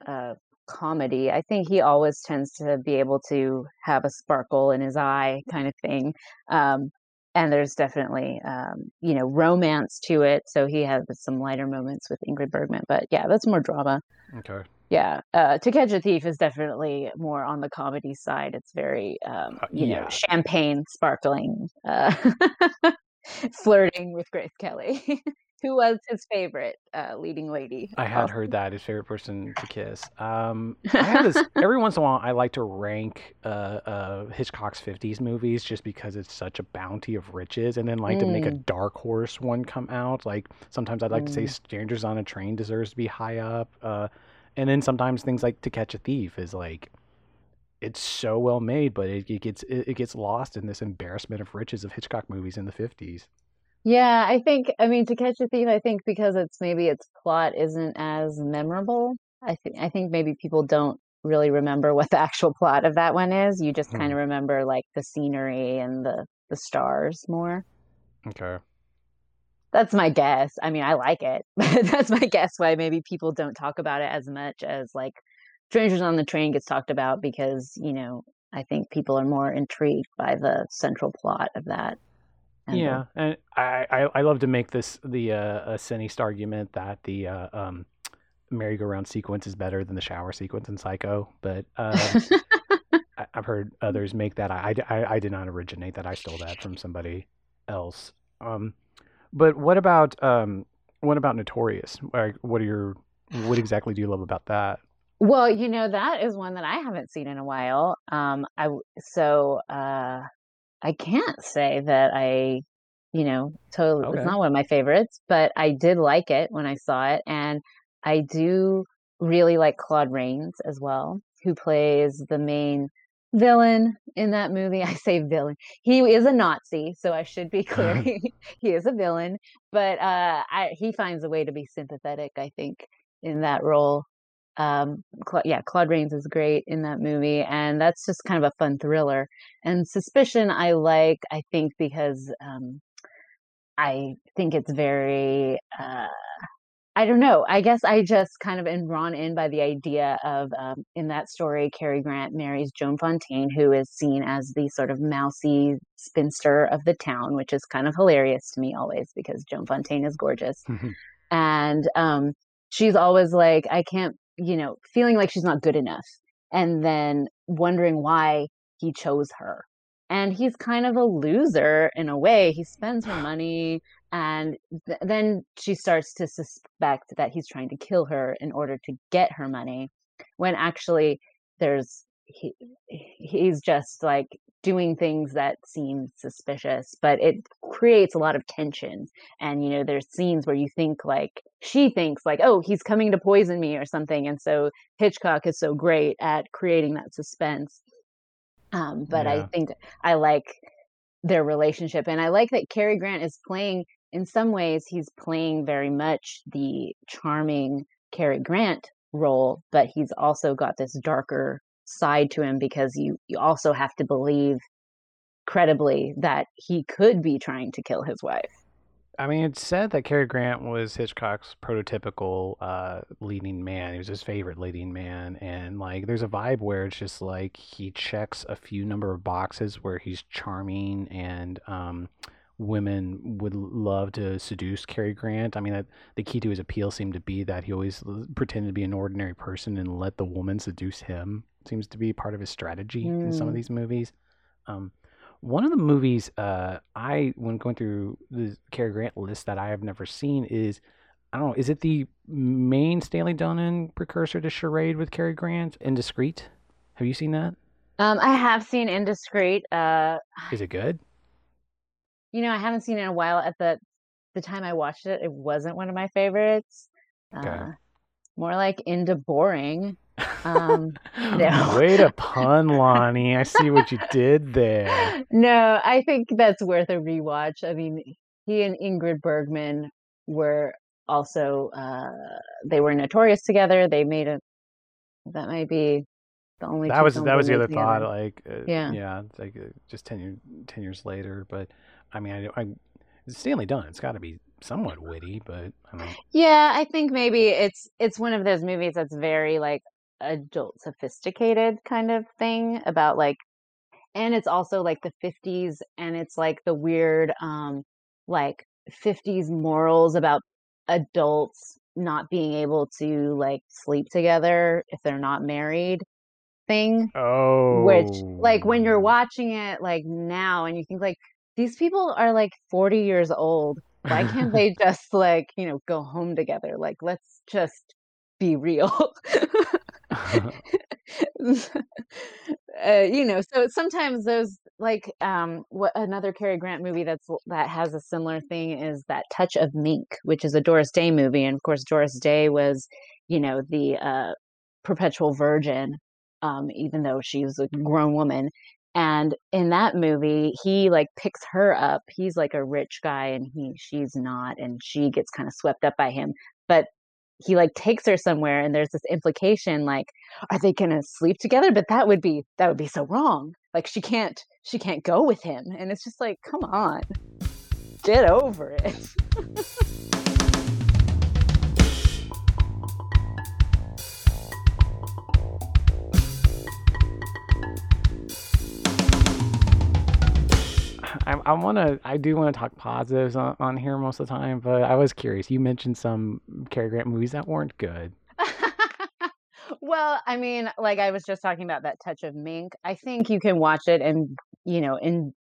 a comedy. I think he always tends to be able to have a sparkle in his eye kind of thing. Um, and there's definitely um, you know romance to it. So he has some lighter moments with Ingrid Bergman, but yeah, that's more drama. Okay yeah uh, to catch a thief is definitely more on the comedy side it's very um, uh, you yeah. know champagne sparkling uh, <laughs> flirting with grace kelly <laughs> who was his favorite uh, leading lady i had heard that his favorite person to kiss um, <laughs> i have this every once in a while i like to rank uh, uh, hitchcock's 50s movies just because it's such a bounty of riches and then like mm. to make a mm. dark horse one come out like sometimes i'd like mm. to say mm. strangers on a train deserves to be high up and then sometimes things like To Catch a Thief is like it's so well made, but it, it gets it, it gets lost in this embarrassment of riches of Hitchcock movies in the fifties. Yeah, I think I mean To Catch a Thief. I think because it's maybe its plot isn't as memorable. I think I think maybe people don't really remember what the actual plot of that one is. You just hmm. kind of remember like the scenery and the the stars more. Okay. That's my guess. I mean, I like it, <laughs> but that's my guess why maybe people don't talk about it as much as like Strangers on the Train gets talked about because, you know, I think people are more intrigued by the central plot of that. And yeah, the... and I, I, I love to make this the uh, a argument that the uh, um, merry-go-round sequence is better than the shower sequence in Psycho, but uh, <laughs> I, have heard others make that. I, I, I did not originate that. I stole that from somebody else. Um, but what about um, what about Notorious? Like, what are your what exactly do you love about that? Well, you know that is one that I haven't seen in a while. Um, I so uh, I can't say that I, you know, totally. Okay. It's not one of my favorites, but I did like it when I saw it, and I do really like Claude Rains as well, who plays the main villain in that movie. I say villain. He is a Nazi, so I should be <laughs> clear. Uh-huh. he is a villain, but uh, I, he finds a way to be sympathetic. I think in that role. Um, Cla- yeah, Claude Rains is great in that movie, and that's just kind of a fun thriller. And Suspicion, I like. I think because um, I think it's very. Uh, I don't know. I guess I just kind of am drawn in by the idea of um, in that story, Cary Grant marries Joan Fontaine, who is seen as the sort of mousy spinster of the town, which is kind of hilarious to me always because Joan Fontaine is gorgeous. and um, she's always like, I can't, you know, feeling like she's not good enough. And then wondering why he chose her and he's kind of a loser in a way. He spends her <sighs> money, and th- then she starts to suspect that he's trying to kill her in order to get her money, when actually there's he he's just like doing things that seem suspicious but it creates a lot of tension and you know there's scenes where you think like she thinks like oh he's coming to poison me or something and so hitchcock is so great at creating that suspense um, but yeah. i think i like their relationship and i like that Cary grant is playing in some ways he's playing very much the charming Cary grant role but he's also got this darker side to him because you you also have to believe credibly that he could be trying to kill his wife. I mean, it's said that Cary Grant was Hitchcock's prototypical uh, leading man. He was his favorite leading man, and like, there's a vibe where it's just like he checks a few number of boxes where he's charming and um, women would love to seduce Cary Grant. I mean, that, the key to his appeal seemed to be that he always pretended to be an ordinary person and let the woman seduce him. Seems to be part of his strategy mm. in some of mm. these movies. Um, one of the movies uh, I, when going through the Cary Grant list that I have never seen, is I don't know, is it the main Stanley Donen precursor to Charade with Cary Grant, Indiscreet? Have you seen that? Um, I have seen Indiscreet. Uh, is it good? You know, I haven't seen it in a while. At the the time I watched it, it wasn't one of my favorites. Okay. Uh, more like into boring. Um, <laughs> no. Way to pun, <laughs> Lonnie. I see what you did there. No, I think that's worth a rewatch. I mean, he and Ingrid Bergman were also uh, they were notorious together. They made a that might be the only that was that was the other thought. Like uh, yeah, yeah, like uh, just 10, year, 10 years later, but I mean, I, I Stanley Donen. It's got to be somewhat witty, but I mean. Yeah, I think maybe it's it's one of those movies that's very like adult sophisticated kind of thing about like and it's also like the 50s and it's like the weird um like 50s morals about adults not being able to like sleep together if they're not married thing. Oh. Which like when you're oh. watching it like now and you think like these people are like 40 years old. Why can't <laughs> they just like, you know, go home together? Like, let's just be real. <laughs> <laughs> uh, you know, so sometimes those like um what another Cary Grant movie that's that has a similar thing is that Touch of Mink, which is a Doris Day movie, and of course Doris Day was, you know, the uh, perpetual virgin, um, even though she was a grown woman, and in that movie he like picks her up he's like a rich guy and he she's not and she gets kind of swept up by him but he like takes her somewhere and there's this implication like are they going to sleep together? But that would be that would be so wrong like she can't she can't go with him and it's just like come on get over it <laughs> I, want to. I do want to talk positives on, on here most of the time, but I was curious. You mentioned some Cary Grant movies that weren't good. <laughs> well, I mean, like I was just talking about that touch of mink. I think you can watch it and you know, in,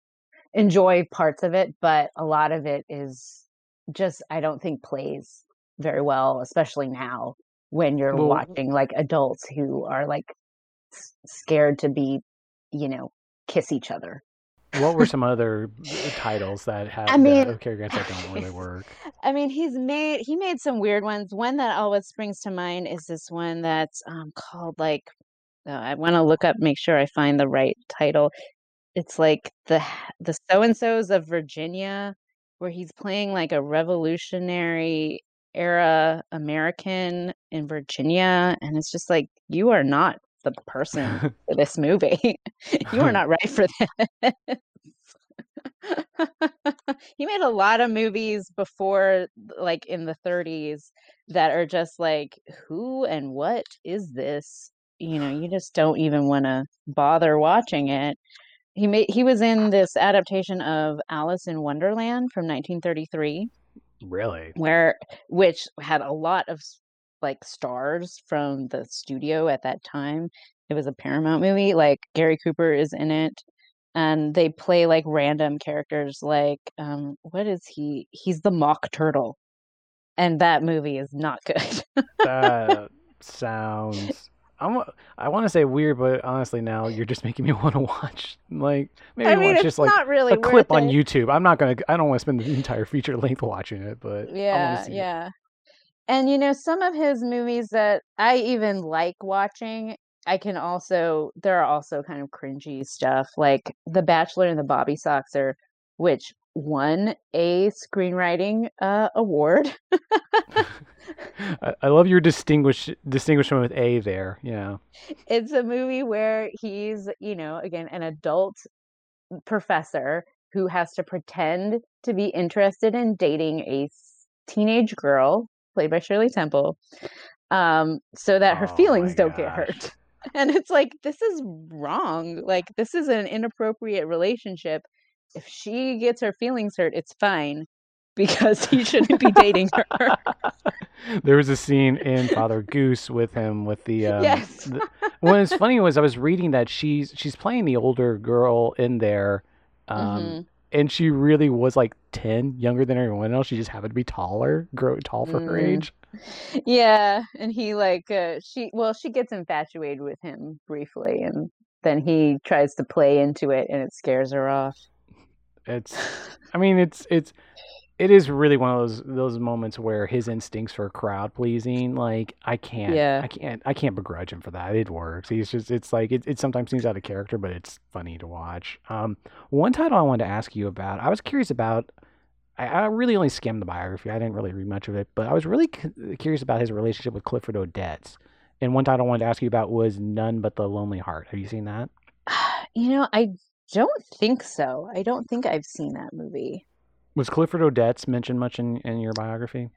enjoy parts of it, but a lot of it is just I don't think plays very well, especially now when you're well, watching like adults who are like scared to be, you know, kiss each other what were <laughs> some other titles that had I mean, uh, Cary Grant that don't really <laughs> work? I mean, he's made he made some weird ones. One that always springs to mind is this one that's um, called like uh, I want to look up, make sure I find the right title. It's like the the so and so's of Virginia, where he's playing like a revolutionary era American in Virginia, and it's just like you are not the person <laughs> for this movie. <laughs> you are not right for this. <laughs> he made a lot of movies before like in the 30s that are just like who and what is this you know you just don't even want to bother watching it he made he was in this adaptation of alice in wonderland from 1933 really where which had a lot of like stars from the studio at that time. It was a Paramount movie. Like Gary Cooper is in it. and they play like random characters like um what is he he's the mock turtle and that movie is not <laughs> good that sounds I'm, I want to say weird, but honestly, now you're just making me <laughs> want to watch. Like maybe I mean, watch just like really a clip on. YouTube. I'm not gonna. I don't want to spend the entire feature length watching it, but want yeah. It. And you know some of his movies that i even like watching i can also there are also kind of cringy stuff like the bachelor and the bobby soxer which won a screenwriting uh, award <laughs> <laughs> I, I love your distinguish distinguishment with A there. Yeah. it's a movie where he's you know again an adult professor who has to pretend to be interested in dating a teenage girl played by Shirley Temple um so that her Oh feelings don't get hurt. <laughs> and it's like this is wrong like this is an inappropriate relationship. If she gets her feelings hurt it's fine <laughs> because he shouldn't be dating her. <laughs> There was a scene in Father Goose with him with the um yes. the, what was funny was I was reading that she's she's playing the older girl in there um Mhm. And she really was like 10 younger than everyone else. She just happened to be taller grow tall for her Mm. age. Yeah and he like uh, she well she gets infatuated with him briefly and then he tries to play into it and it scares her off. It's <laughs> I mean it's it's it is really one of those those moments where his instincts for crowd pleasing like I can't Yeah. I can't I can't begrudge him for that. It works. He's just it's like it, it sometimes seems out of character but it's funny to watch. Um one title I wanted to ask you about I was curious about I, I really only skimmed the biography. I didn't really read much of it but I was really curious about his relationship with Clifford Odets. And one title I wanted to ask you about was None But the Lonely Heart. Have you seen that? <sighs> You know i don't think so. I don't think i've seen that movie was Clifford Odets mentioned much in, in your biography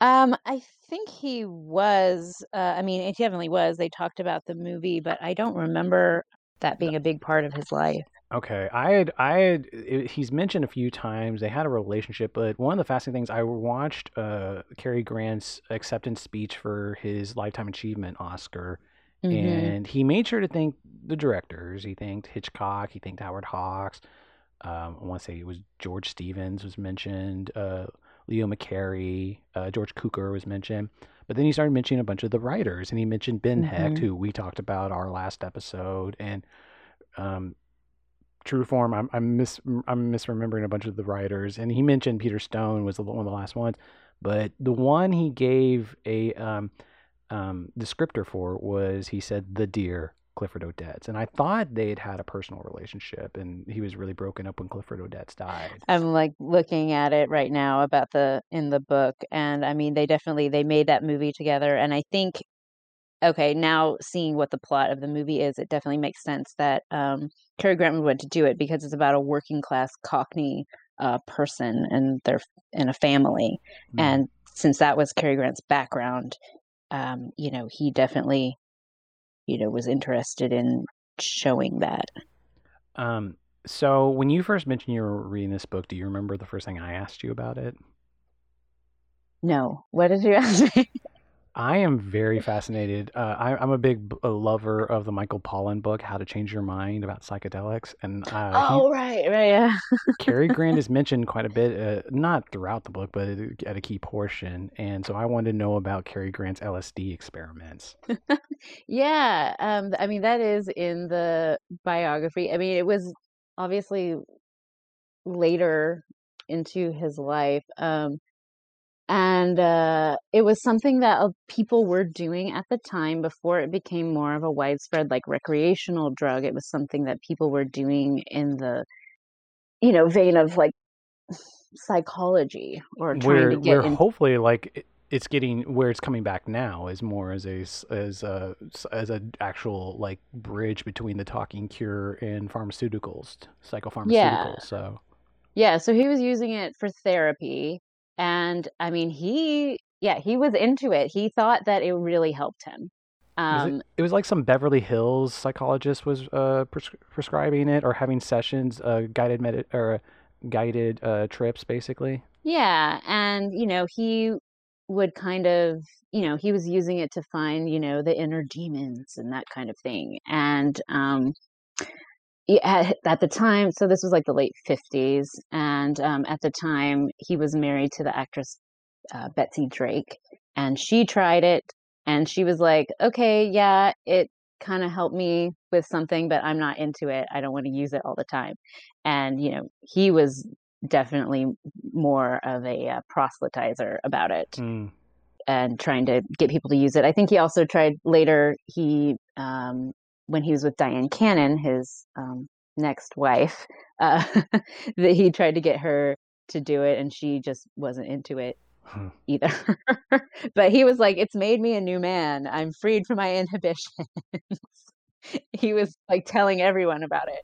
um i think he was uh, i mean it definitely was they talked about the movie but i don't remember that being a big part of his life Okay, I had, I had, i he's mentioned a few times they had a relationship, but one of the fascinating things I watched uh, Cary Grant's acceptance speech for his Lifetime Achievement Oscar, Mhm. and he made sure to thank the directors. He thanked Hitchcock, he thanked Howard Hawks. Um, I want to say it was George Stevens was mentioned, uh, Leo McCarey, uh, George Cukor was mentioned, but then he started mentioning a bunch of the writers, and he mentioned Ben Hecht, Mhm. who we talked about our last episode, and um, true form i'm i'm mis i'm misremembering a bunch of the writers and he mentioned peter stone was one of the last ones but the one he gave a um um descriptor for was he said the dear clifford odets and i thought they had had a personal relationship and he was really broken up when clifford odets died i'm like looking at it right now about the in the book and i mean they definitely they made that movie together and i think okay now seeing what the plot of the movie is it definitely makes sense that um Cary Grant would want to do it because it's about a working class cockney uh person and their in a family Hmm. and since that was Cary Grant's background um you know he definitely you know was interested in showing that. Um so when you first mentioned you were reading this book do you remember the first thing i asked you about it? No. What did you <laughs> ask me I am very fascinated. Uh, I, I'm a big b- lover of the Michael Pollan book, How to Change Your Mind about psychedelics, and uh, oh right right yeah he, Cary Grant is <laughs> mentioned quite a bit, uh, not throughout the book, but at- at a key portion. And so I wanted to know about Cary Grant's LSD experiments. <laughs> Yeah, um, I mean that is in the biography. I mean, it was obviously later into his life, um, and uh, it was something that uh, people were doing at the time before it became more of a widespread, like recreational drug. It was something that people were doing in the, you know, vein of like psychology or trying Where to get where in. hopefully like it's getting where it's coming back now is more as a s- a as a actual like bridge between the talking cure and pharmaceuticals, psychopharmaceuticals. Yeah. So. Yeah, so he was using it for therapy. And I mean, he, yeah, he was into it. He thought that it really helped him. Um, it, it was like some Beverly Hills psychologist was uh, pres- prescribing it or having sessions, uh, guided med- or guided uh, trips, basically. yeah, and you know, he would kind of, you know, he was using it to find, you know, the inner demons and that kind of thing. And um, at, at the time, so this was like the late 50s, and um, at the time he was married to the actress uh, Betsy Drake, and she tried it, and she was like, "Okay, yeah, it kind of helped me with something, but I'm not into it. I don't want to use it all the time." And you know, he was definitely more of a uh, proselytizer about it. Mm. And trying to get people to use it. I think he also tried later. He um, when he was with Dyan Cannon, his um, next wife, uh, <laughs> that he tried to get her to do it, and she just wasn't into it Hmm. either. <laughs> but he was like, "It's made me a new man. I'm freed from my inhibitions." <laughs> he was like telling everyone about it.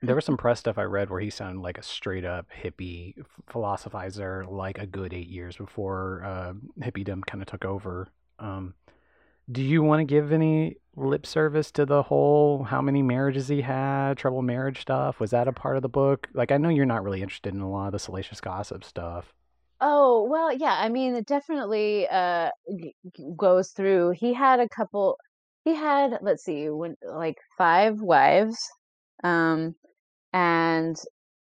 There was some press stuff I read where he sounded like a straight up hippie philosophizer, like a good eight years before uh, hippiedom kind of took over. Um, do you want to give any lip service to the whole how many marriages he had, trouble marriage stuff? Was that a part of the book? Like, I know you're not really interested in a lot of the salacious gossip stuff. Oh, well, yeah, I mean, it definitely uh goes through. He had a couple he had, let's see, when like five wives. Um and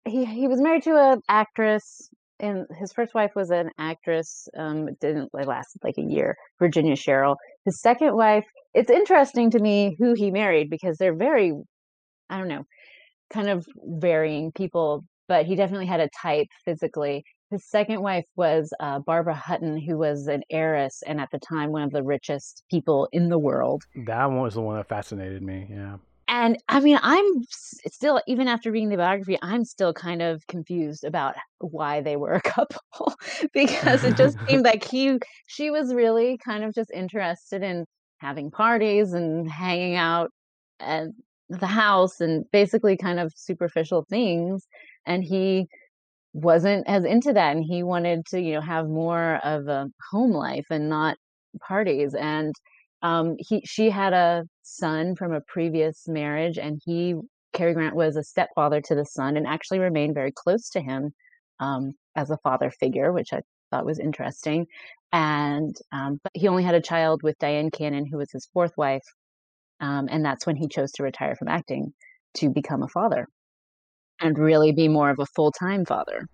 he he was married to an actress and his first wife was an actress um it didn't it lasted like a year virginia cherrill his second wife it's interesting to me who he married because they're very i don't know kind of varying people but he definitely had a type physically his second wife was uh, barbara hutton who was an heiress and at the time one of the richest people in the world That one was the one that fascinated me. Yeah. and I mean, I'm still, even after reading the biography, I'm still kind of confused about why they were a <laughs> couple because it just <laughs> seemed like he, she was really kind of just interested in having parties and hanging out at the house and basically kind of superficial things. And he wasn't as into that. And he wanted to, you know, have more of a home life and not parties. And um he she had a son from a previous marriage and he Cary Grant was a stepfather to the son and actually remained very close to him um as a father figure which I thought was interesting and um but he only had a child with Dyan Cannon who was his fourth wife um and that's when he chose to retire from acting to become a father and really be more of a full-time father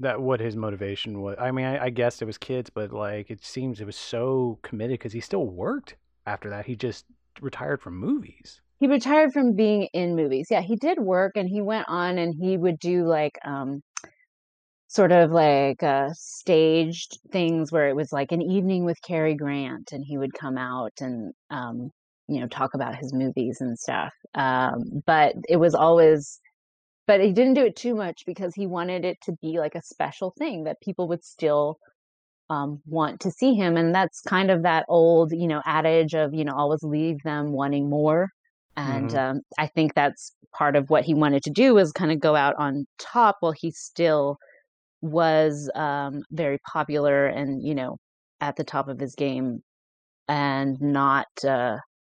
that what his motivation was. I mean, I, I guess it was kids, but like it seems it was so committed because he still worked after that. He just retired from movies. he retired from being in movies yeah he did work and he went on and he would do like um sort of like uh, staged things where it was like an evening with Cary Grant, and he would come out and um, you know talk about his movies and stuff. Um, but it was always, but he didn't do it too much because he wanted it to be like a special thing that people would still um, want to see him, and that's kind of that old you know adage of you know always leave them wanting more. And Mhm. um, I think that's part of what he wanted to do was kind of go out on top while he still was um, very popular and you know at the top of his game and not uh,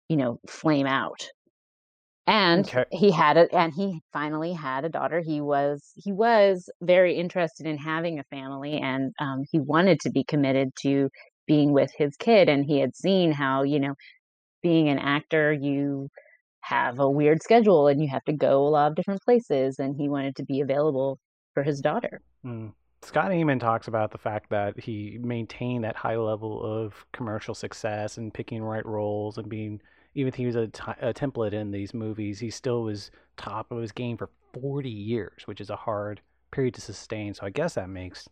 you know flame out. And Okay. he had it and he finally had a daughter. He was he was very interested in having a family and um, he wanted to be committed to being with his kid and he had seen how you know being an actor you have a weird schedule and you have to go a lot of different places and he wanted to be available for his daughter Mm. Scott Eyman talks about the fact that he maintained that high level of commercial success and picking right roles and being, even if he was a, t- a template in these movies, he still was top of his game for 40 years, which is a hard period to sustain. So I guess that makes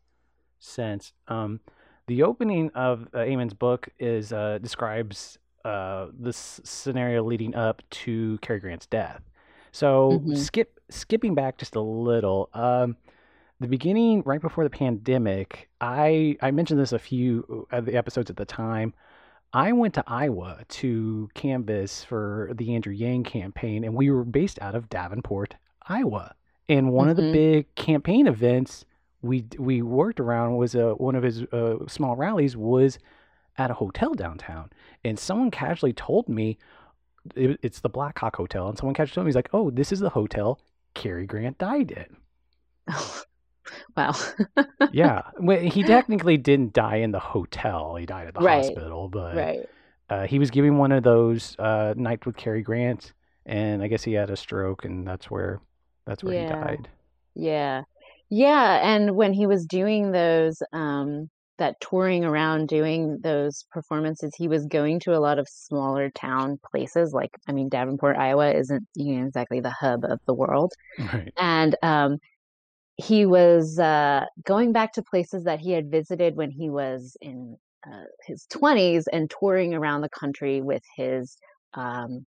sense. Um, the opening of uh, Eyman's book is uh, describes uh, this scenario leading up to Cary Grant's death. So Mhm. skip skipping back just a little. Um, the beginning right before the pandemic i i mentioned this a few of the episodes at the time i went to iowa to canvas for the andrew yang campaign and we were based out of davenport iowa and one of the Mhm. big campaign events we we worked around was a, one of his uh, small rallies was at a hotel downtown and someone casually told me it, it's the blackhawk hotel and someone casually told me he's like oh this is the hotel Cary Grant died in. <laughs> wow yeah, well, he technically didn't die in the hotel. He died at the Right, hospital, but right uh, he was giving one of those uh, nights with Cary Grant and I guess he had a stroke, and that's where that's where Yeah. he died. Yeah. Yeah, and when he was doing those um that touring around doing those performances, he was going to a lot of smaller town places like I mean Davenport, Iowa isn't you know exactly the hub of the world. <laughs> Right. And um he was uh going back to places that he had visited when he was in uh, his 20s and touring around the country with his um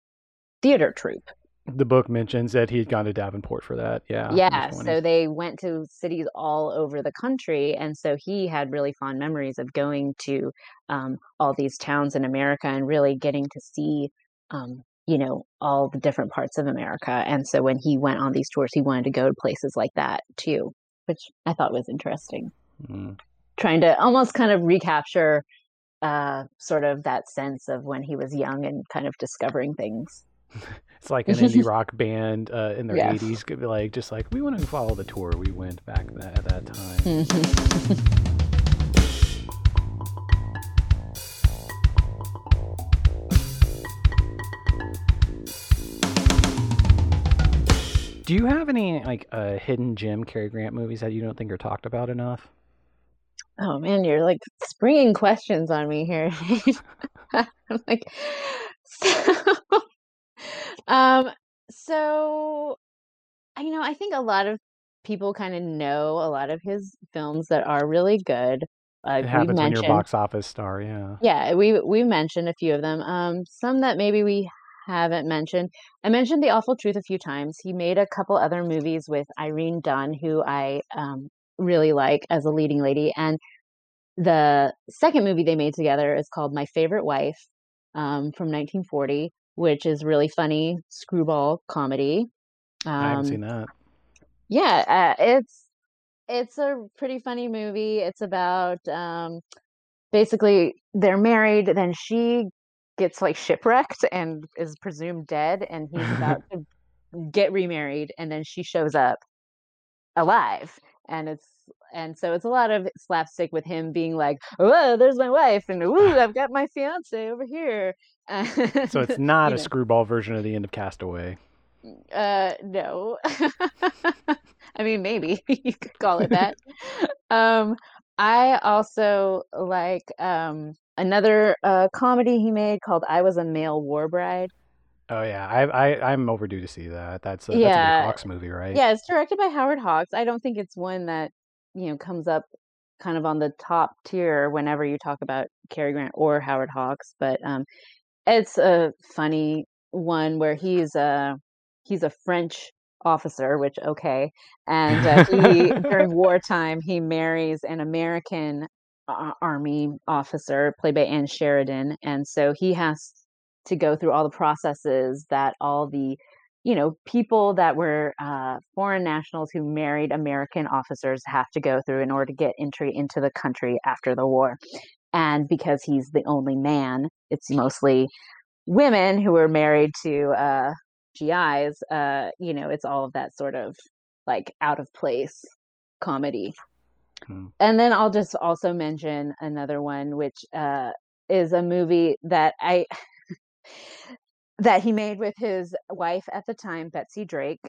theater troupe. The book mentions that he had gone to Davenport for that. Yeah. Yeah, so they went to cities all over the country, and so he had really fond memories of going to um, all these towns in America and really getting to see, um, you know, all the different parts of America. And so when he went on these tours, he wanted to go to places like that too, which I thought was interesting. Mm. Trying to almost kind of recapture uh, sort of that sense of when he was young and kind of discovering things. <laughs> It's like an indie <laughs> rock band uh, in their Yeah. 80s could be like just like we want to follow the tour we went back tha- at that time. <laughs> Do you have any like uh, hidden gem Cary Grant movies that you don't think are talked about enough? Oh man, you're like springing questions on me here. I'm <laughs> like, so, um, so, you know, I think a lot of people kind of know a lot of his films that are really good. Uh, It happens when you're a box office star, yeah. yeah, we we mentioned a few of them. Um, some that maybe we haven't mentioned. I mentioned The Awful Truth a few times. He made a couple other movies with Irene Dunne, who I um really like as a leading lady, and the second movie they made together is called My Favorite Wife um, from 1940, which is really funny screwball comedy. I haven't Um, seen that. yeah, uh, it's it's a pretty funny movie. It's about um, basically they're married, then she gets like shipwrecked and is presumed dead, and he's about <laughs> to get remarried, and then she shows up alive, and it's and so it's a lot of slapstick with him being like, "Oh, there's my wife," and "Ooh, <laughs> I've got my fiance over here." So it's <laughs> not a know, screwball version of the end of Castaway. uh, no. I mean, maybe you could call it that. Um, I also like um another uh comedy he made called I Was a Male War Bride. Oh yeah, I I I'm overdue to see that. That's a, that's a Hawks movie, right? yeah, it's directed by Howard Hawks. I don't think it's one that, you know, comes up kind of on the top tier whenever you talk about Cary Grant or Howard Hawks, but um it's a funny one where he's a he's a French officer, which okay, and uh, he during <laughs> wartime he marries an American uh, army officer played by Ann Sheridan, and so he has to go through all the processes that all the you know people that were uh, foreign nationals who married American officers have to go through in order to get entry into the country after the war. And because he's the only man, it's mostly women who were married to uh, GIs. Uh, you know, it's all of that sort of like out of place comedy. Hmm. And then I'll just also mention another one, which uh, is a movie that I <laughs> that he made with his wife at the time, Betsy Drake,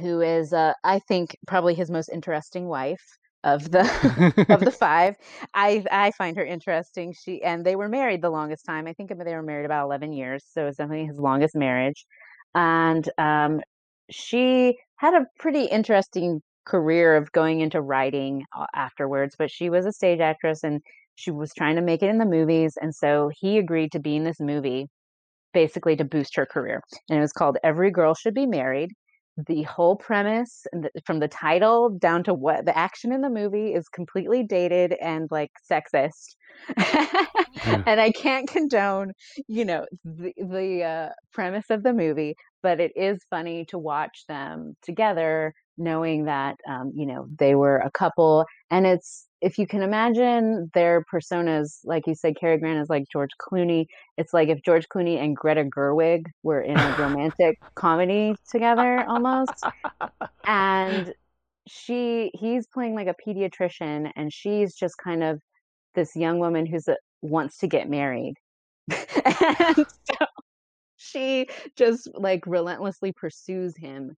who is, uh, I think, probably his most interesting wife of the <laughs> of the <laughs> five. I I find her interesting. She and they were married the longest time. I think they were married about eleven years, so it's definitely his longest marriage. And um, she had a pretty interesting career of going into writing uh, afterwards, but she was a stage actress and she was trying to make it in the movies, and so he agreed to be in this movie basically to boost her career. And it was called Every Girl Should Be Married. The whole premise, from the title down to what the action in the movie, is completely dated and like sexist. <laughs> and I can't condone, you know, the the uh, premise of the movie, but it is funny to watch them together, knowing that um, you know they were a couple, and it's if you can imagine their personas, like you said, Cary Grant is like George Clooney. It's like if George Clooney and Greta Gerwig were in a romantic <laughs> comedy together almost. <laughs> And she he's playing like a pediatrician and she's just kind of this young woman who's a, wants to get married. <laughs> and so she just like relentlessly pursues him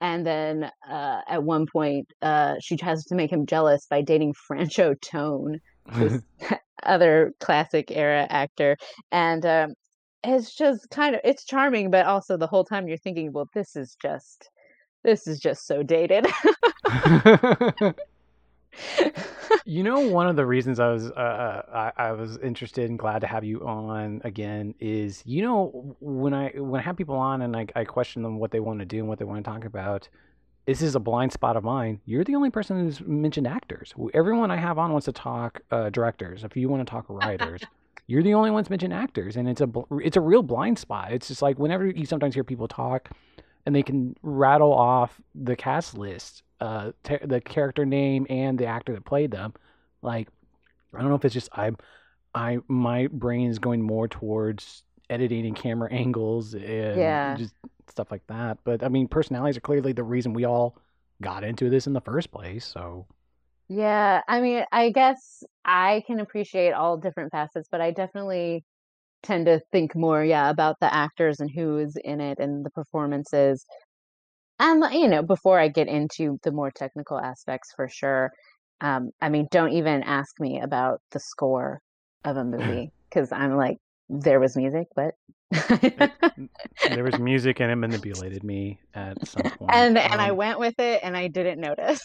and then uh, at one point uh, she tries to make him jealous by dating <laughs> Franchot Tone this <laughs> other classic era actor. And um, it's just kind of it's charming but also the whole time you're thinking well this is just this is just so dated <laughs> you know, one of the reasons I was uh, uh, I, I, was interested and glad to have you on again is you know when I when I have people on and I, I question them what they want to do and what they want to talk about. This is a blind spot of mine. You're the only person who's mentioned actors. Everyone I have on wants to talk uh, directors. If you want to talk writers, <laughs> you're the only ones mentioned actors, and it's a it's a real blind spot. It's just like whenever you sometimes hear people talk, and they can rattle off the cast list uh, t- the character name and the actor that played them. Like, I don't know if it's just I, I my brain is going more towards editing and camera <laughs> angles and yeah. just stuff like that. But I mean, personalities are clearly the reason we all got into this in the first place. So. Yeah, I mean, I guess I can appreciate all different facets, but I definitely tend to think more, yeah, about the actors and who's in it and the performances and you know before i get into the more technical aspects for sure um, i mean don't even ask me about the score of a <laughs> movie because i'm like there was music but <laughs> there was music and it manipulated me at some point and and um, i went with it and i didn't notice.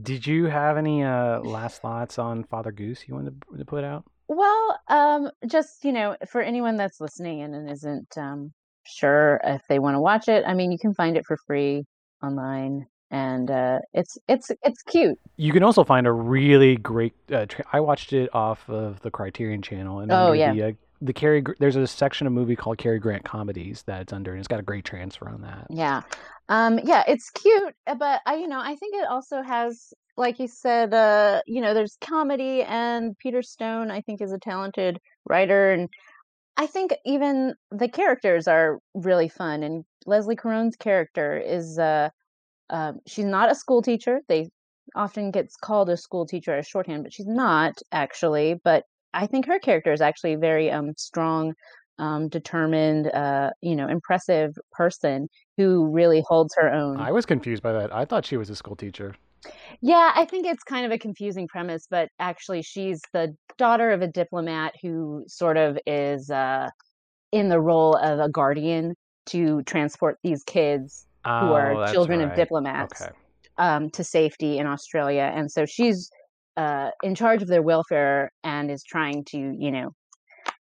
Did you have any uh last thoughts on father goose you wanted to put out? Well um just you know for anyone that's listening and, and isn't um sure if they want to watch it. I mean, you can find it for free online and uh, it's it's it's cute. You can also find a really great. Uh, tra- I watched it off of the Criterion Channel, and oh yeah, the, uh, the Cary. There's a section of movie called Cary Grant comedies that it's under, and it's got a great transfer on that. Yeah, um, yeah, it's cute, uh, but I, you know, I think it also has, like you said, uh, you know, there's comedy, and Peter Stone, I think, is a talented writer, and I think even the characters are really fun, and Leslie Caron's character is uh, uh, she's not a school teacher. They often gets called a school teacher as shorthand, but she's not actually. But I think her character is actually very um, strong, um, determined, uh, you know, impressive person who really holds her own. I was confused by that. I thought she was a school teacher. Yeah, I think it's kind of a confusing premise, but actually, she's the daughter of a diplomat who sort of is uh, in the role of a guardian to transport these kids oh, who are children right. of diplomats okay. um, to safety in Australia. And so she's uh, in charge of their welfare and is trying to, you know,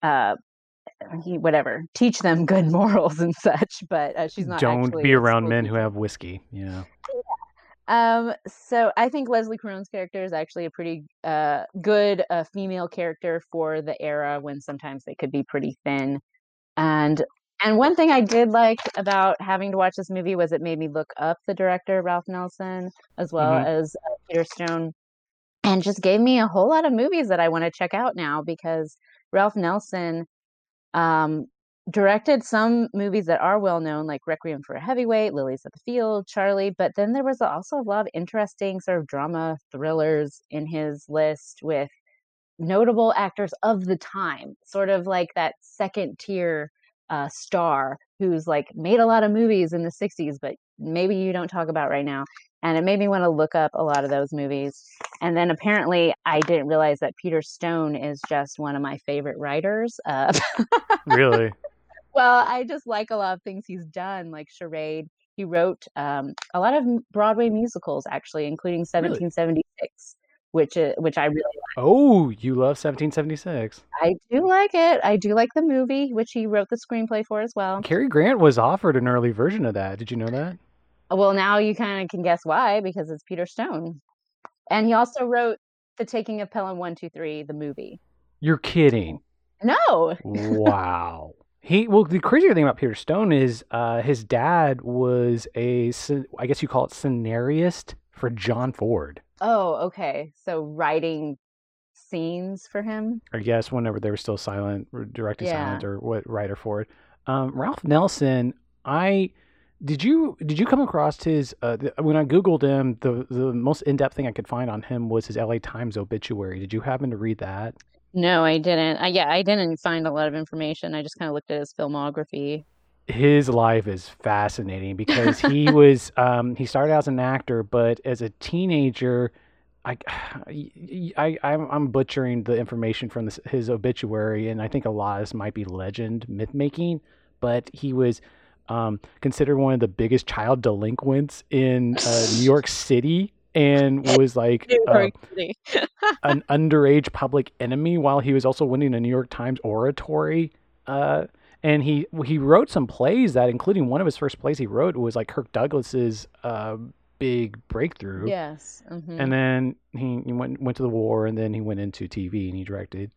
uh, whatever, teach them <laughs> good morals and such. But uh, she's not. Don't be around men who have whiskey. Yeah. Um, so I think Leslie Caron's character is actually a pretty uh, good uh, female character for the era when sometimes they could be pretty thin. And and one thing I did like about having to watch this movie was it made me look up the director Ralph Nelson as well mm-hmm. as uh, Peter Stone, and just gave me a whole lot of movies that I want to check out now because Ralph Nelson um, directed some movies that are well known, like Requiem for a Heavyweight, Lilies of the Field, Charly. But then there was also a lot of interesting sort of drama thrillers in his list with notable actors of the time, sort of like that second tier uh, star who's like made a lot of movies in the 60s, but maybe you don't talk about right now. And it made me want to look up a lot of those movies. And then apparently, I didn't realize that Peter Stone is just one of my favorite writers. Uh, <laughs> really? Well, I just like a lot of things he's done, like Charade. He wrote um, a lot of Broadway musicals, actually, including 1776, really? which is, which I really like. Oh, you love 1776? I do like it. I do like the movie, which he wrote the screenplay for as well. Cary Grant was offered an early version of that. Did you know that? Well, now you kind of can guess why because it's Peter Stone, and he also wrote The Taking of Pelham One Two Three, the movie. You're kidding? No. <laughs> wow. He well, the crazier thing about Peter Stone is uh, his dad was a, I guess you call it scenarist for John Ford. Oh, okay. So writing scenes for him. I guess whenever they were still silent, directing yeah. silent, or what writer for it. Um, Ralph Nelson, I did you did you come across his uh, when I googled him the the most in depth thing I could find on him was his L.A. Times obituary. Did you happen to read that? No, I didn't. I, yeah, I didn't find a lot of information. I just kind of looked at his filmography. His life is fascinating because <laughs> he was um, he started out as an actor, but as a teenager, I, <sighs> I, I'm, I'm butchering the information from this, his obituary, and I think a lot of this might be legend, myth making. But he was um, considered one of the biggest child delinquents in uh, New York <laughs> City, and was like uh, <laughs> an underage public enemy while he was also winning a New York Times oratory. Uh, and he he wrote some plays that, including one of his first plays he wrote was like Kirk Douglas's uh, big breakthrough. Yes. Mm-hmm. And then he, he went went to the war, and then he went into TV, and he directed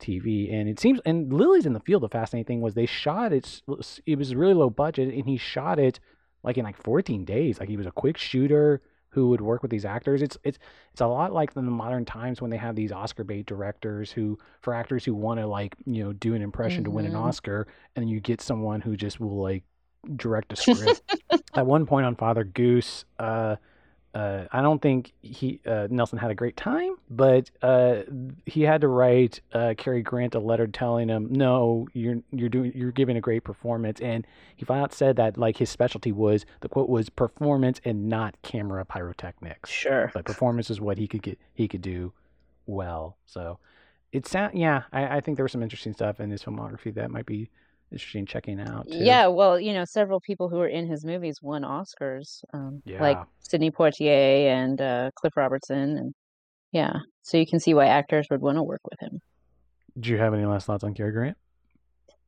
TV. And it seems, and Lilies in the Field. The fascinating thing was they shot it. It was really low budget, and he shot it like in like 14 days. Like he was a quick shooter who would work with these actors. It's it's it's a lot like in the modern times when they have these Oscar bait directors who for actors who want to like you know do an impression mm-hmm. to win an mm-hmm. Oscar, and you get someone who just will like direct a <laughs> script. At one point on Father Goose, uh, uh, I don't think he uh, Nelson had a great time, but uh, he had to write uh, Cary Grant a letter telling him, "No, you're you're doing you're giving a great performance." And he flat out said that like his specialty was the quote was performance and not camera pyrotechnics. Sure, but performance is what he could get he could do well. So it sound yeah, I, I think there was some interesting stuff in his filmography that might be interesting checking out. Too. Yeah, well, you know, several people who were in his movies won Oscars, um, yeah. like Sidney Poitier and uh, Cliff Robertson, and yeah, so you can see why actors would want to work with him. Do you have any last thoughts on Cary Grant?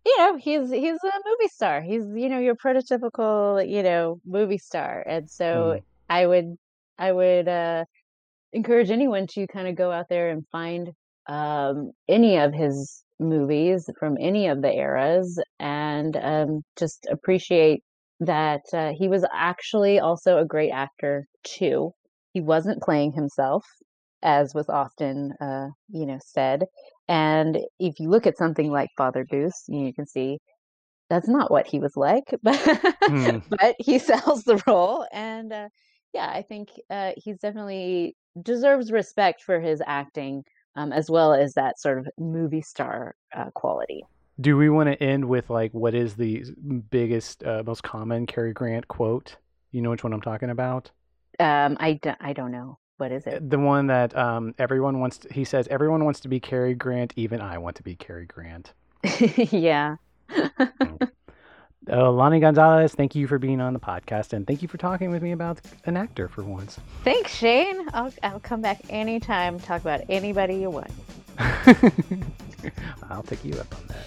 You know, he's he's a movie star. He's you know your prototypical you know movie star, and so mm. I would I would uh, encourage anyone to kind of go out there and find um, any of his movies from any of the eras and um, just appreciate that uh, he was actually also a great actor too. He wasn't playing himself, as was often, uh, you know, said. And if you look at something like Father Goose, you can see that's not what he was like, but <laughs> mm. but he <laughs> sells the role, and uh, yeah, I think uh, he's definitely deserves respect for his acting um, as well as that sort of movie star uh, quality. Do we want to end with like what is the biggest, uh, most common Cary Grant quote? You know which one I'm talking about? Um, I, d- I don't know. What is it? The one that um, everyone wants. To, he says, "Everyone wants to be Cary Grant. Even I want to be Cary Grant." <laughs> yeah. Uh, Lonnie Gonzalez, thank you for being on the podcast and thank you for talking with me about an actor for once. Thanks, Shane. I'll, I'll come back anytime, talk about anybody you want. <laughs> I'll take you up on that.